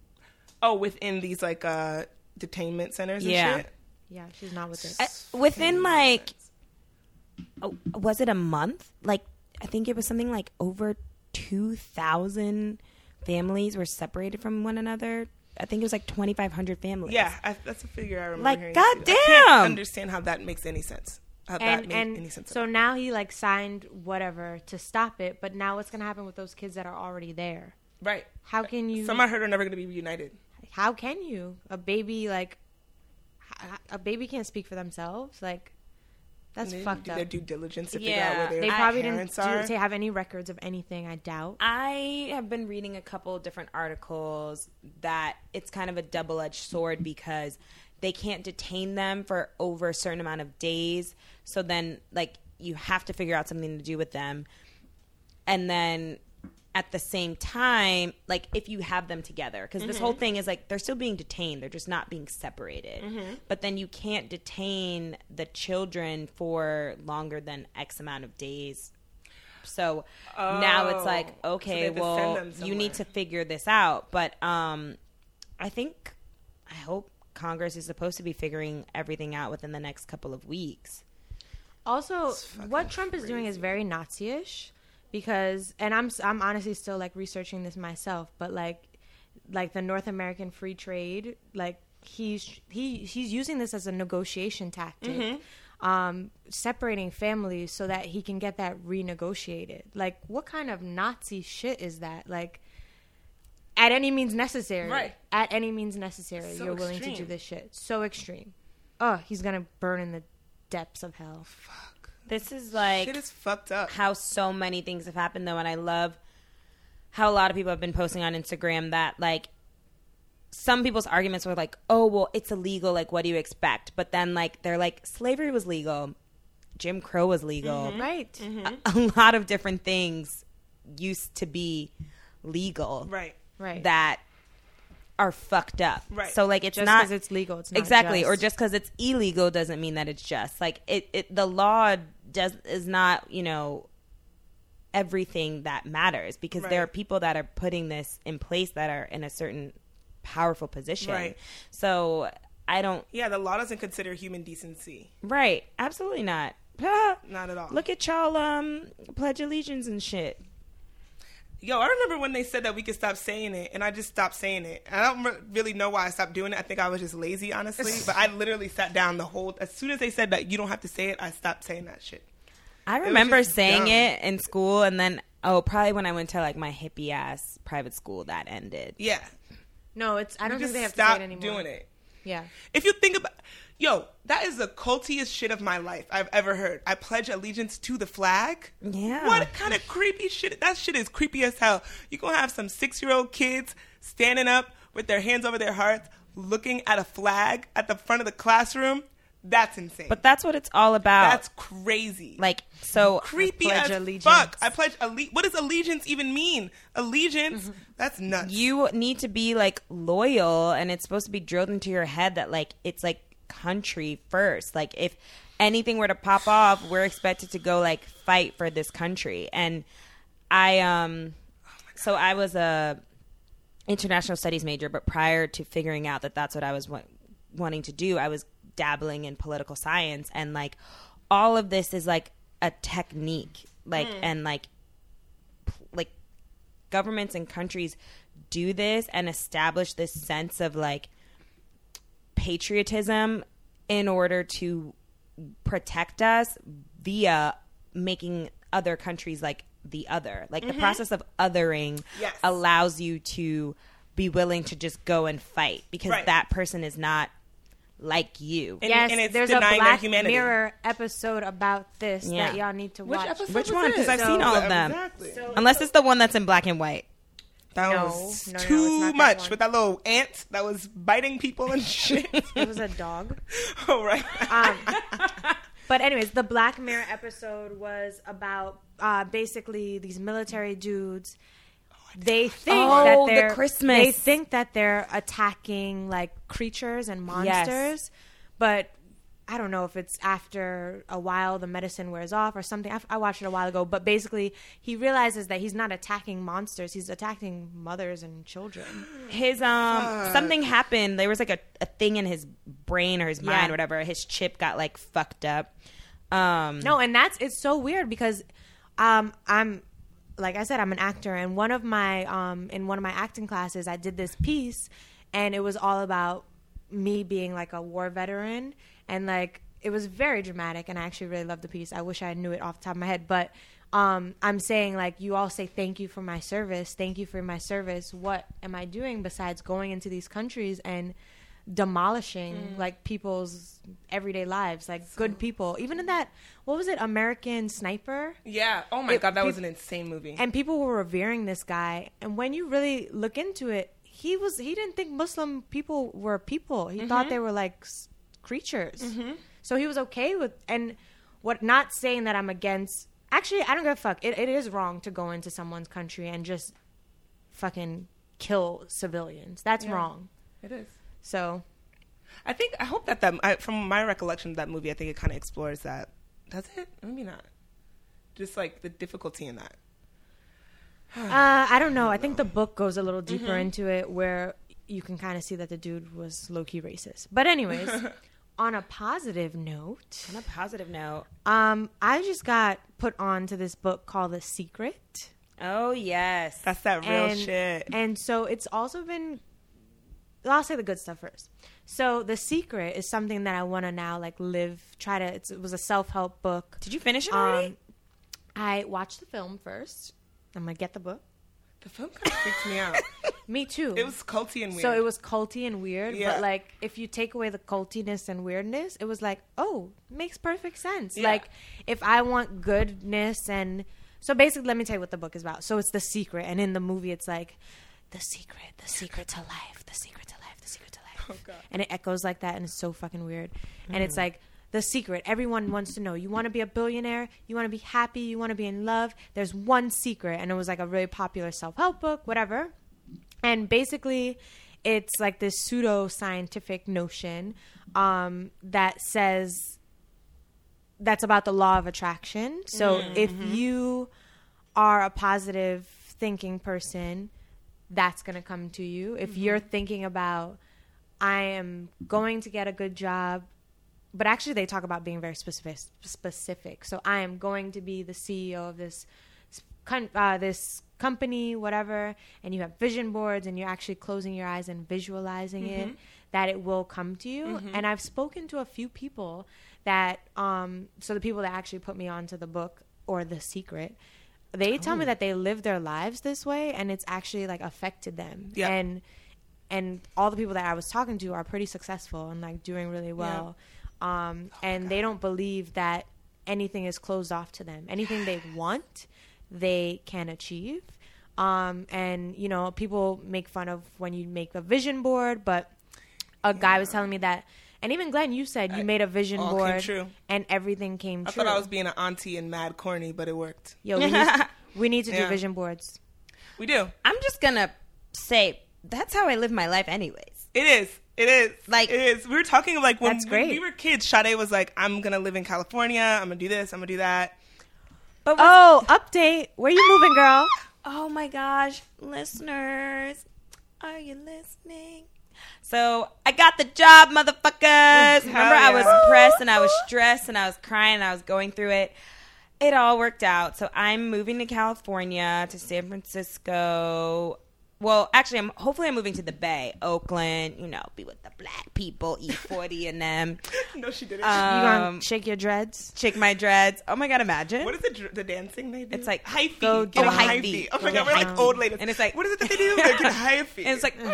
Oh, within these like uh detainment centers. And Yeah. shit? Yeah, she's not with it. Uh, within like, oh, was it a month? Like, I think it was something like over two thousand families were separated from one another. I think it was like twenty five hundred families. Yeah, I, that's a figure I remember. Like, hearing goddamn! I can't understand how that makes any sense. How that and made and any sense. so now he like signed whatever to stop it, but now what's gonna happen with those kids that are already there? right. How can you? Some I heard are never going to be reunited. How can you a baby like a baby can't speak for themselves like that's And they fucked do up their due diligence to figure Yeah. out where their they probably didn't parents do, are. to have any records of anything i doubt I have been reading a couple different articles that it's kind of a double edged sword because they can't detain them for over a certain amount of days. So then, like, you have to figure out something to do with them. And then at the same time, like, if you have them together, because this whole thing is like they're still being detained, they're just not being separated. But then you can't detain the children for longer than X amount of days So now it's like, Oh. So okay, have to send well, you need to figure this out. But um, I think, I hope Congress is supposed to be figuring everything out within the next couple of weeks. Also, what Trump is doing is very Nazi-ish because, and I'm I'm honestly still like researching this myself, but like, like the North American free trade, like he's he he's using this as a negotiation tactic, um, separating families so that he can get that renegotiated. Like, what kind of Nazi shit is that? Like. At any means necessary. Right. At any means necessary. So you're willing to do this shit. So extreme. Oh, he's gonna burn in the depths of hell. Fuck. This is like Shit is fucked up. how so many things have happened though and i love how a lot of people have been posting on instagram that like some people's arguments were like oh well it's illegal like what do you expect but then like they're like slavery was legal jim crow was legal mm-hmm. Right. Mm-hmm. a, a lot of different things used to be legal Right. Right. that are fucked up Right. so like it's just not because it's legal, it's not exactly just. or just because it's illegal doesn't mean that it's just like it, it the law does is not you know everything that matters because there are people that are putting this in place that are in a certain powerful position Right. so i don't Yeah, the law doesn't consider human decency. right absolutely not Not at all. look at y'all um pledge allegiance and shit Yo, I remember when they said that we could stop saying it, and I just stopped saying it. I don't really know why I stopped doing it. I think I was just lazy, honestly. but I literally sat down the whole. As soon as they said that you don't have to say it, I stopped saying that shit. I remember just saying dumb. it in school, and then oh, probably when I went to like my hippie ass private school, that ended. Yeah, No, it's. I don't just think they have stop to say it anymore. doing it. Yeah. If you think about, yo, that is the cultiest shit of my life I've ever heard. I pledge allegiance to the flag. Yeah. What kind of creepy shit? That shit is creepy as hell. You gonna have some six year old kids standing up with their hands over their hearts, looking at a flag at the front of the classroom. That's insane. But that's what it's all about. that's crazy. like so. creepy I pledge as allegiance. fuck. I pledge allegiance. What does allegiance even mean? Allegiance? Mm-hmm. That's nuts. You need to be like loyal, and it's supposed to be drilled into your head that like it's like country first. Like if anything were to pop off, we're expected to go like fight for this country. And I um, so I was a international studies major, but prior to figuring out that that's what I was wa- wanting to do, I was dabbling in political science, and like all of this is like a technique, like and like p- like governments and countries do this and establish this sense of like patriotism in order to protect us via making other countries like the other. Like the mm-hmm. process of othering Yes. allows you to be willing to just go and fight because Right. that person is not like you. And- yes, and it's there's a denying their Black humanity. Mirror episode about this Yeah. that y'all need to Which watch. episode Which one? Because I've So- seen all of them. Exactly. Unless it's the one that's in black and white. That No, was no, no, too not that much with that little ant that was biting people and shit. It was a dog. oh right. Um, but anyways, the Black Mirror episode was about uh, basically these military dudes. They think Oh, that they're Christmas. They think that they're attacking like creatures and monsters, but I don't know if it's after a while the medicine wears off or something. I, I watched it a while ago, but basically he realizes that he's not attacking monsters; he's attacking mothers and children. his um something happened there was like a, a thing in his brain or his mind Yeah. or whatever his chip got like fucked up um No, and that's it's so weird because um I'm like I said I'm an actor and one of my um in one of my acting classes I did this piece and it was all about me being like a war veteran and like it was very dramatic and I actually really loved the piece. I wish I knew it off the top of my head, but um I'm saying like you all say thank you for my service, thank you for my service. What am I doing besides going into these countries and demolishing like people's everyday lives, like good people. Even in that, what was it, American Sniper? Yeah. Oh my It- god, that was an insane movie. And people were revering this guy. And when you really look into it, he was he didn't think Muslim people were people. He thought they were like creatures. So he was okay with and what not saying that I'm against. Actually, I don't give a fuck. It, it is wrong to go into someone's country and just fucking kill civilians. That's Yeah. wrong. it is. So I think I hope that that I, from my recollection of that movie, I think it kind of explores that. Does it? Maybe not. Just like the difficulty in that. Uh, I don't know. I think the book goes a little deeper into it where you can kind of see that the dude was low key racist. But anyways, on a positive note, On a positive note, um, I just got put on to this book called The Secret. oh yes, That's that real and, shit. And so it's also been. I'll say the good stuff first. So the secret is something that I want to now like live. Try to. It's, it was a self help book. did you finish it already? Um, I watched the film first. I'm gonna get the book. The film kind of freaked me out. Me too. It was culty and weird. So it was culty and weird, Yeah. but like if you take away the cultiness and weirdness, it was like, oh, makes perfect sense. Yeah. Like if I want goodness and so basically, let me tell you what the book is about. So it's the secret, and in the movie, it's like the secret, the secret to life, the secret to life, the secret to life, Oh, God. and it echoes like that, and it's so fucking weird. And Mm. it's like the secret. Everyone wants to know. You want to be a billionaire. You want to be happy. You want to be in love. There's one secret, and it was like a really popular self help book, whatever. And basically, it's like this pseudo scientific notion um, that says that's about the law of attraction. So if you are a positive thinking person, that's going to come to you. If you're thinking about, I am going to get a good job, but actually they talk about being very specific. Specific. So I am going to be the CEO of this uh, this company, whatever, and you have vision boards, and you're actually closing your eyes and visualizing it, that it will come to you. And I've spoken to a few people that, um, so the people that actually put me onto the book or the secret, they tell me that they live their lives this way, and it's actually like affected them. Yeah. And and all the people that I was talking to are pretty successful and like doing really well. Um, and they don't believe that anything is closed off to them. Anything they want, they can achieve. Um, and you know, people make fun of when you make a vision board, but a guy was telling me that, and even Glenn, you said you I- made a vision board, true. and everything came I true. I thought I was being an auntie and mad corny, but it worked. Yo, we need, we need to do Yeah. vision boards. We do. I'm just gonna say that's how I live my life, anyways. It is. It is. Like- it is. We were talking like when That's great. we were kids. Sade was like, "I'm gonna live in California. I'm gonna do this. I'm gonna do that." But oh, update! Where you moving, girl? Oh my gosh, listeners, are you listening? So I got the job, motherfuckers. Remember, I was yeah. pressed and I was stressed and I was crying and I was going through it. It all worked out. So I'm moving to California, to San Francisco. Well, actually, I'm hopefully I'm moving to the Bay, Oakland. You know, be with the black people, E40 and them. no, she didn't. You gonna Um, shake your dreads? shake my dreads. Oh my god, imagine. what is the the dancing they do? It's like, hyphy. go Get do a hyphy. hyphy. Oh my god, we're like old ladies. And it's like- what is it that they do? They get a hyphy. and it's like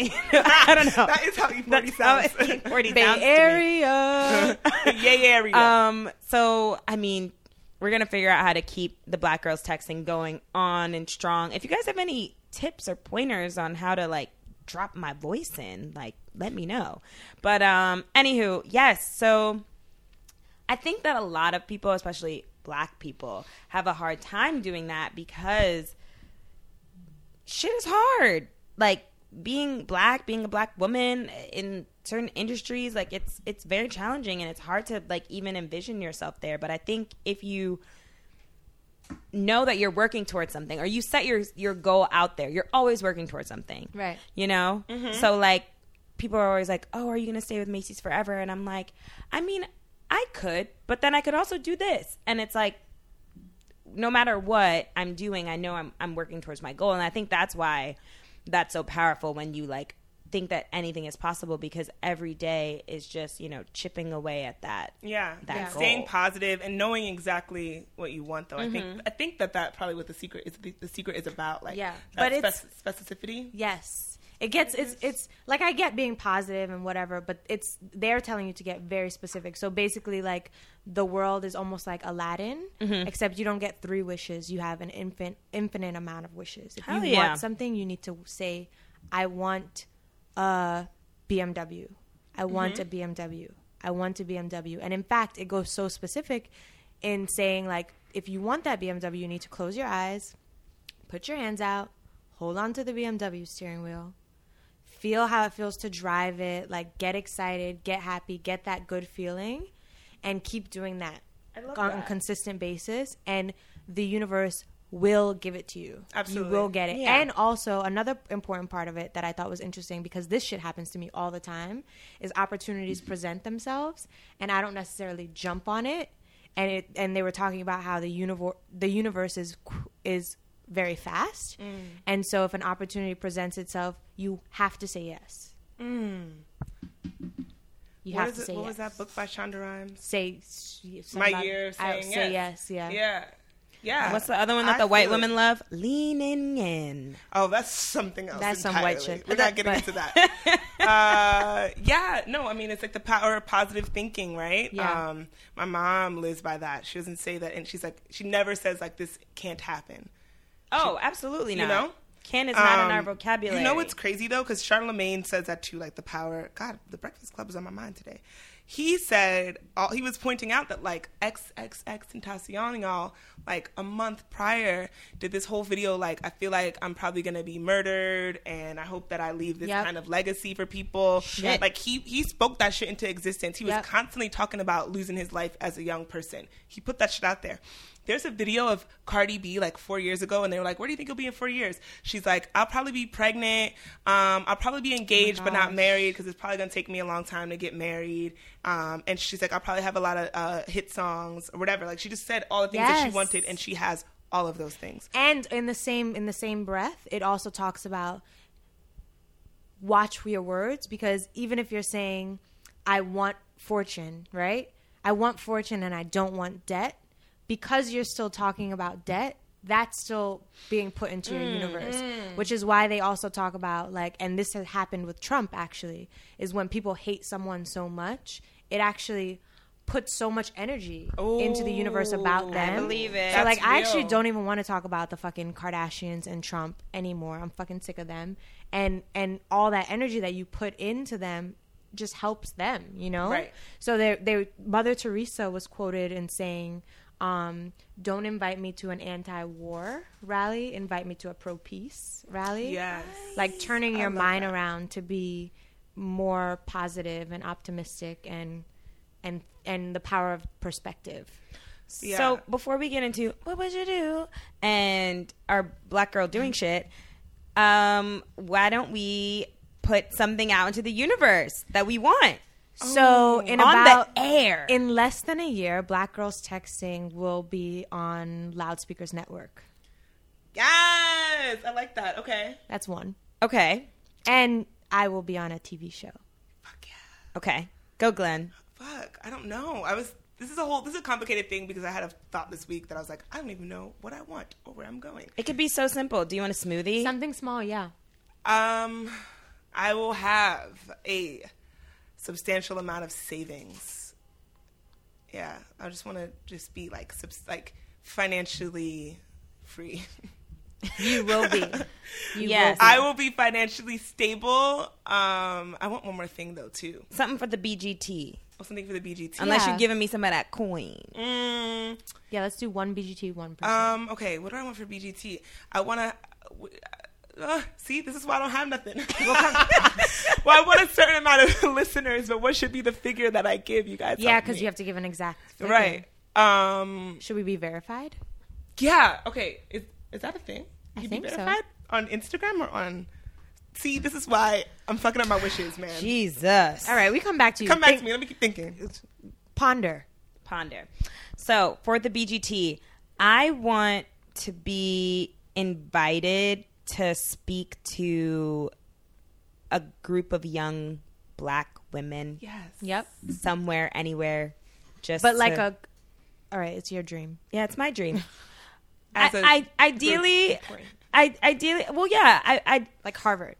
I don't know. that is how E40 That's how sounds. E40 Bay sounds to me. Area. Yay area. Um, so I mean, we're gonna figure out how to keep the Black Girls Texting going on and strong. If you guys have any tips or pointers on how to like drop my voice in, like let me know. But um, anywho, yes. So I think that a lot of people, especially Black people, have a hard time doing that because shit is hard. Like being black, being a black woman in certain industries, like it's it's very challenging and it's hard to like even envision yourself there. But I think if you know that you're working towards something or you set your your goal out there, you're always working towards something. Right. You know? Mm-hmm. So like people are always like, "Oh, are you going to stay with Macy's forever?" And I'm like, "I mean, I could, but then I could also do this." And it's like no matter what I'm doing, I know I'm I'm working towards my goal, and I think that's why that's so powerful when you like think that anything is possible because every day is just you know chipping away at that. Yeah, that and goal. staying positive and knowing exactly what you want. Though I Mm-hmm. think I think that that probably what the secret is. The, the secret is about like Yeah, that but it's- specificity. Yes. It gets it's it's like I get being positive and whatever, but it's they're telling you to get very specific. So basically like the world is almost like Aladdin, Mm-hmm. except you don't get three wishes. You have an infin- infinite amount of wishes. If Hell you yeah. want something, you need to say I want a BMW. I want mm-hmm. a BMW. I want a BMW. And in fact, it goes so specific in saying like if you want that BMW, you need to close your eyes, put your hands out, hold on to the BMW steering wheel, feel how it feels to drive it, like get excited, get happy, get that good feeling, and keep doing that love on a consistent basis, and the universe will give it to you. Absolutely. You will get it. Yeah. And also, another important part of it that I thought was interesting because this shit happens to me all the time is opportunities present themselves, and I don't necessarily jump on it. And it and they were talking about how the universe the universe is is very fast, Mm. and so if an opportunity presents itself, you have to say yes. You What, have to it, say what yes. was that book by Shonda Rhimes? Say My year of I- saying say yes. yes. Yeah. Yeah. What's the other one that I the white it. women love? Leaning in. Oh, that's something else. That's some white entirely. shit. We're not getting into that. uh, yeah, no, I mean it's like the power of positive thinking, right? Yeah. Um, my mom lives by that. She doesn't say that, and she's like, she never says like this can't happen. Oh, absolutely You not. know? Can is not in Um, our vocabulary. You know what's crazy though, because Charlemagne says that too. Like the power. God, the Breakfast Club is on my mind today. He said all, he was pointing out that like XXX Tentacion y'all like a month prior did this whole video like I feel like I'm probably gonna be murdered and I hope that I leave this Yep. kind of legacy for people. Shit. Like he he spoke that shit into existence. He was Yep. constantly talking about losing his life as a young person. He put that shit out there. There's a video of Cardi B like four years ago, and they were like, "Where do you think you'll be in four years?" She's like, "I'll probably be pregnant. Um, I'll probably be engaged, but not married because it's probably gonna take me a long time to get married." Um, and she's like, "I'll probably have a lot of uh, hit songs or whatever." Like she just said all the things that she wanted, and she has all of those things. And in the same in the same breath, it also talks about watch for your words because even if you're saying I want fortune, right? I want fortune and I don't want debt, because you're still talking about debt, that's still being put into your mm, universe, mm. which is why they also talk about like and this has happened with Trump actually, is when people hate someone so much, it actually puts so much energy into the universe about them. I believe it. So That's like I actually don't even want to talk about the fucking Kardashians and Trump anymore. I'm fucking sick of them. And and all that energy that you put into them just helps them, you know? Right. So they they Mother Teresa was quoted in saying, um, don't invite me to an anti-war rally, invite me to a pro-peace rally. Yes. Like turning your mind that. around to be more positive and optimistic and and and the power of perspective. Yeah. So before we get into what would you do and our black girl doing shit, um, why don't we put something out into the universe that we want So in on about the air? in less than a year, Black Girls Texting will be on Loudspeakers Network. Yes, I like that. Okay. That's one. okay, And I will be on a TV show. Fuck yeah. okay, go Glenn. Fuck, I don't know. I was. This is a whole. This is a complicated thing because I had a thought this week that I was like, I don't even know what I want or where I'm going. It could be so simple. Do you want a smoothie? Something small, yeah. Um, I will have a substantial amount of savings. Yeah, I just want to just be like, subs- like financially free. You will be. You Yes. will be. I will be financially stable. Um, I want one more thing though too. Something for the BGT. Oh, something for the BGT. Unless Yeah. you're giving me some of that coin. Mm, yeah, let's do one BGT, one person. Um. Okay. What do I want for BGT? I want to. Uh, see, this is why I don't have nothing. well, I want a certain amount of listeners, but what should be the figure that I give you guys? yeah, because you have to give an exact figure. right. Um. Should we be verified? Yeah. Okay. Is is that a thing? I think be so. on Instagram or on? See, this is why I'm fucking up my wishes, man. Jesus. All right, we come back to you. Come back Think- to me. Let me keep thinking. Ponder. ponder. So for the BGT, I want to be invited to speak to a group of young black women Yes. Yep. somewhere, anywhere. Just But like to- a. All right, it's your dream. yeah, it's my dream. As I a I, ideally. I ideally, well, yeah, I, I Like Harvard.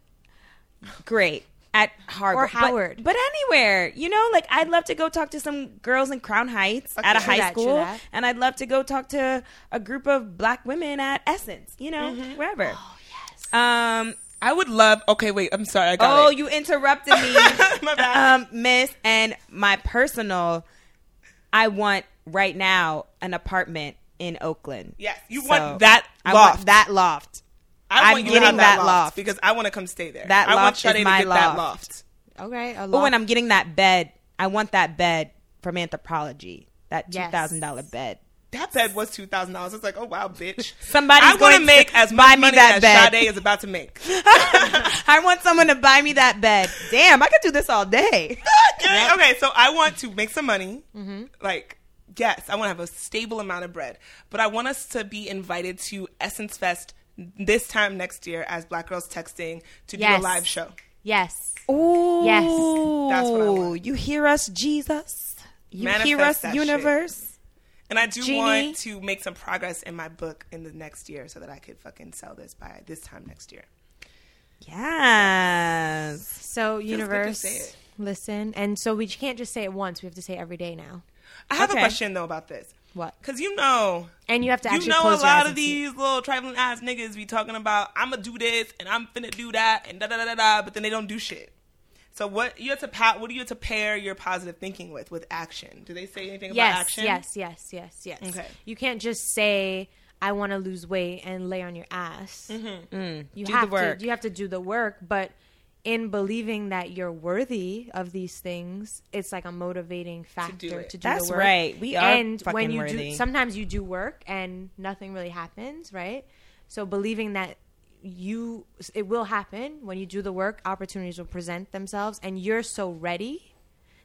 great at Harvard Or Howard. but, but anywhere, you know, like I'd love to go talk to some girls in Crown Heights Okay. at a high that, school, and I'd love to go talk to a group of black women at Essence, you know, Mm-hmm. wherever. Oh yes. Um, I would love. Okay, wait. I'm sorry. I got oh, it. you interrupted me, My bad. um, Miss, and my personal. I want right now an apartment in Oakland. Yes, you So, want that I loft. want that loft. I I'm want you to getting have that, that loft, loft. because I want to come stay there. That I loft Sade is to my get that loft. loft. Okay. A Oh, and I'm getting that bed. I want that bed from Anthropologie. that two Yes. thousand dollar bed. That bed was two thousand dollars. It's like, oh wow, bitch. Somebody's I want going to to make as buy much me money that as bed. Sade is about to make. I want someone to buy me that bed. Damn, I could do this all day. Okay, so I want to make some money. Mm-hmm. Like, yes, I want to have a stable amount of bread, but I want us to be invited to Essence Fest this time next year as Black Girls Texting to do a live show. Yes. Ooh, Yes. That's what I want. You hear us, Jesus? You Manifest hear us, that universe? And I do Genie. want to make some progress in my book in the next year so that I could fucking sell this by this time next year. Yes. So good to universe, listen, and so we can't just say it once. We have to say it every day now. I have Okay. a question though about this. What? Cause you know, And you have to you know, a close your lot of and see. these little trifling ass niggas be talking about I'm gonna do this and I'm finna do that and da da da da da, but then they don't do shit. So what you have to pa- what do you have to pair your positive thinking with with action? Do they say anything about Yes, action? yes, yes, yes, yes. Okay. You can't just say I want to lose weight and lay on your ass. Mm-hmm. Mm, You do have the work. to. You have to do the work, but in believing that you're worthy of these things, it's like a motivating factor to do, it. That's the work. right. We are and fucking when you worthy. do, sometimes you do work and nothing really happens, right? So believing that you, it will happen when you do the work. Opportunities will present themselves, and you're so ready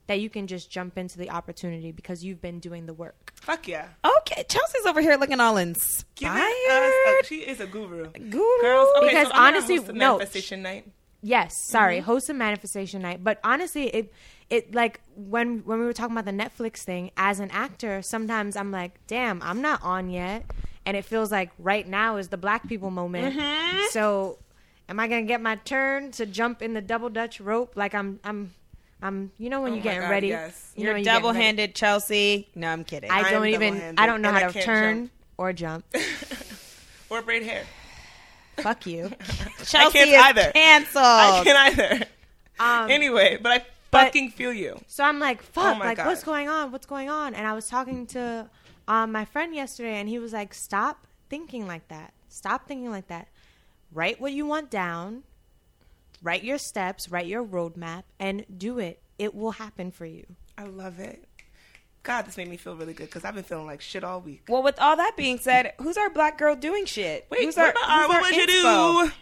that you can just jump into the opportunity because you've been doing the work. Fuck yeah. Okay, Chelsea's over here looking all Give inspired. us a- she is a guru. Guru. Girls, okay, Because so honestly, host a no. manifestation night. Yes, sorry. Mm-hmm. Host a manifestation night, but honestly, it it like when when we were talking about the Netflix thing as an actor, sometimes I'm like, damn, I'm not on yet, and it feels like right now is the black people moment. Mm-hmm. So, am I gonna get my turn to jump in the double dutch rope? Like I'm I'm I'm you know when Oh you're getting God, ready, yes. you know You're when getting ready. double-handed, Chelsea. No, I'm kidding. I I don't even I don't know how I to turn jump. or jump. Or braid hair. Fuck you. Chelsea can't is either. canceled. I can't either. Um, anyway, but I but- fucking feel you. So I'm like, fuck, Oh like God. what's going on? What's going on? And I was talking to um, my friend yesterday, and he was like, stop thinking like that. Stop thinking like that. Write what you want down. Write your steps. Write your roadmap, and do it. It will happen for you. I love it. God, this made me feel really good because I've been feeling like shit all week. Well, with all that being said, who's our black girl doing shit? Wait, who's what about our, who's what our would you do?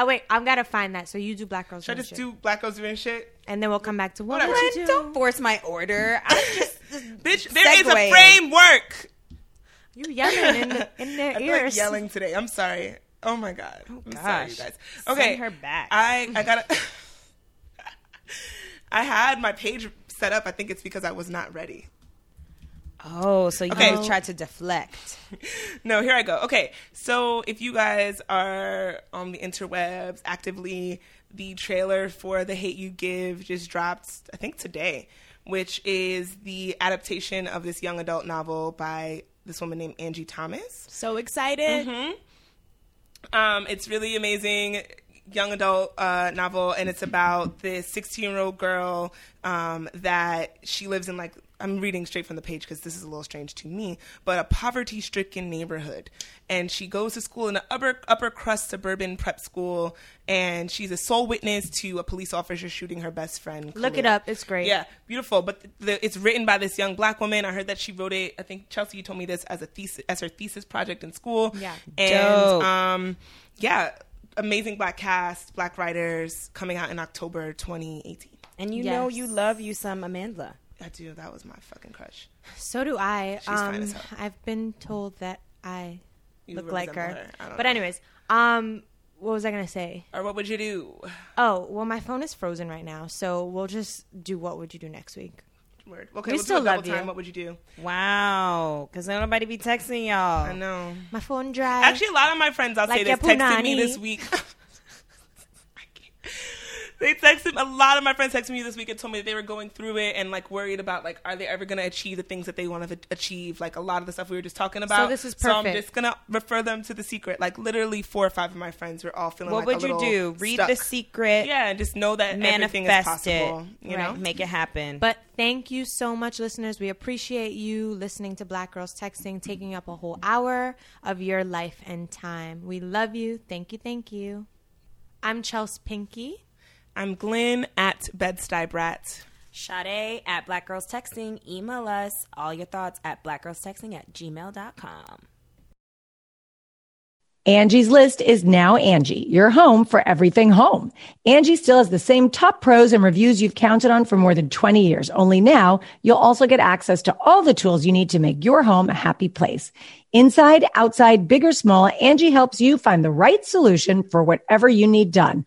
Oh wait, I'm gonna find that. So you do Black Girls Should I Doing just Shit. do black girls doing shit? and then we'll come back to what Whatever. would you do? Don't force my order. I'm just Bitch, there is a framework. You yelling in, the, in their I feel like yelling today. I'm sorry. Oh my god. Oh, I'm sorry, you gosh. guys. Send Okay, her back. I I gotta. I had my page set up. I think it's because I was not ready. Oh, so you Okay. tried to deflect. No, here I go. Okay, so if you guys are on the interwebs actively, the trailer for The Hate You Give just dropped, I think today, which is the adaptation of this young adult novel by this woman named Angie Thomas. So excited. Um, it's really amazing young adult uh, novel, and it's about this 16 year old girl um, that she lives in like I'm reading straight from the page because this is a little strange to me, but a poverty stricken neighborhood, and she goes to school in an upper upper crust suburban prep school, and she's a sole witness to a police officer shooting her best friend. Look it up. It's great. Yeah, beautiful. But the, it's written by this young black woman. I heard that she wrote it. I think Chelsea, you told me this as a thesis, as her thesis project in school. Yeah. and Dope. um, yeah, amazing black cast, black writers coming out in October 2018. And you know you love you some Amanda. I do. That was my fucking crush. So do I. She's fine um, as hell. I've been told that I You look like her. resemble I don't But know. anyways, um, what was I gonna say? or what would you do? Oh, well, my phone is frozen right now, so we'll just do what would you do next week? Word. Okay, We we'll still do a double love you. time. What would you do? Wow, because nobody be texting y'all. I know. My phone dry. Actually, a lot of my friends, I'll Like say this, your texted me punani. this week. I can't. they texted a lot of my friends texted me this week and told me that they were going through it and like worried about like are they ever going to achieve the things that they want to achieve like a lot of the stuff we were just talking about. So this is perfect. So I'm just gonna refer them to the secret. Like literally four or five of my friends were all feeling. Like, what like would a you do? Read stuck. the secret. Yeah, and just know that everything is manifest it. possible. You Right. know. Make it happen. But thank you so much, listeners. We appreciate you listening to Black Girls Texting, taking up a whole hour of your life and time. We love you. Thank you. Thank you. I'm Chelsea Pinky. I'm Glenn at Bed-Stuy Brat. Sade at Black Girls Texting. Email us all your thoughts at blackgirlstexting at gmail.com. Angie's list is now Angie, your home for everything home. Angie still has the same top pros and reviews you've counted on for more than 20 years. Only now you'll also get access to all the tools you need to make your home a happy place. Inside, outside, big or small, Angie helps you find the right solution for whatever you need done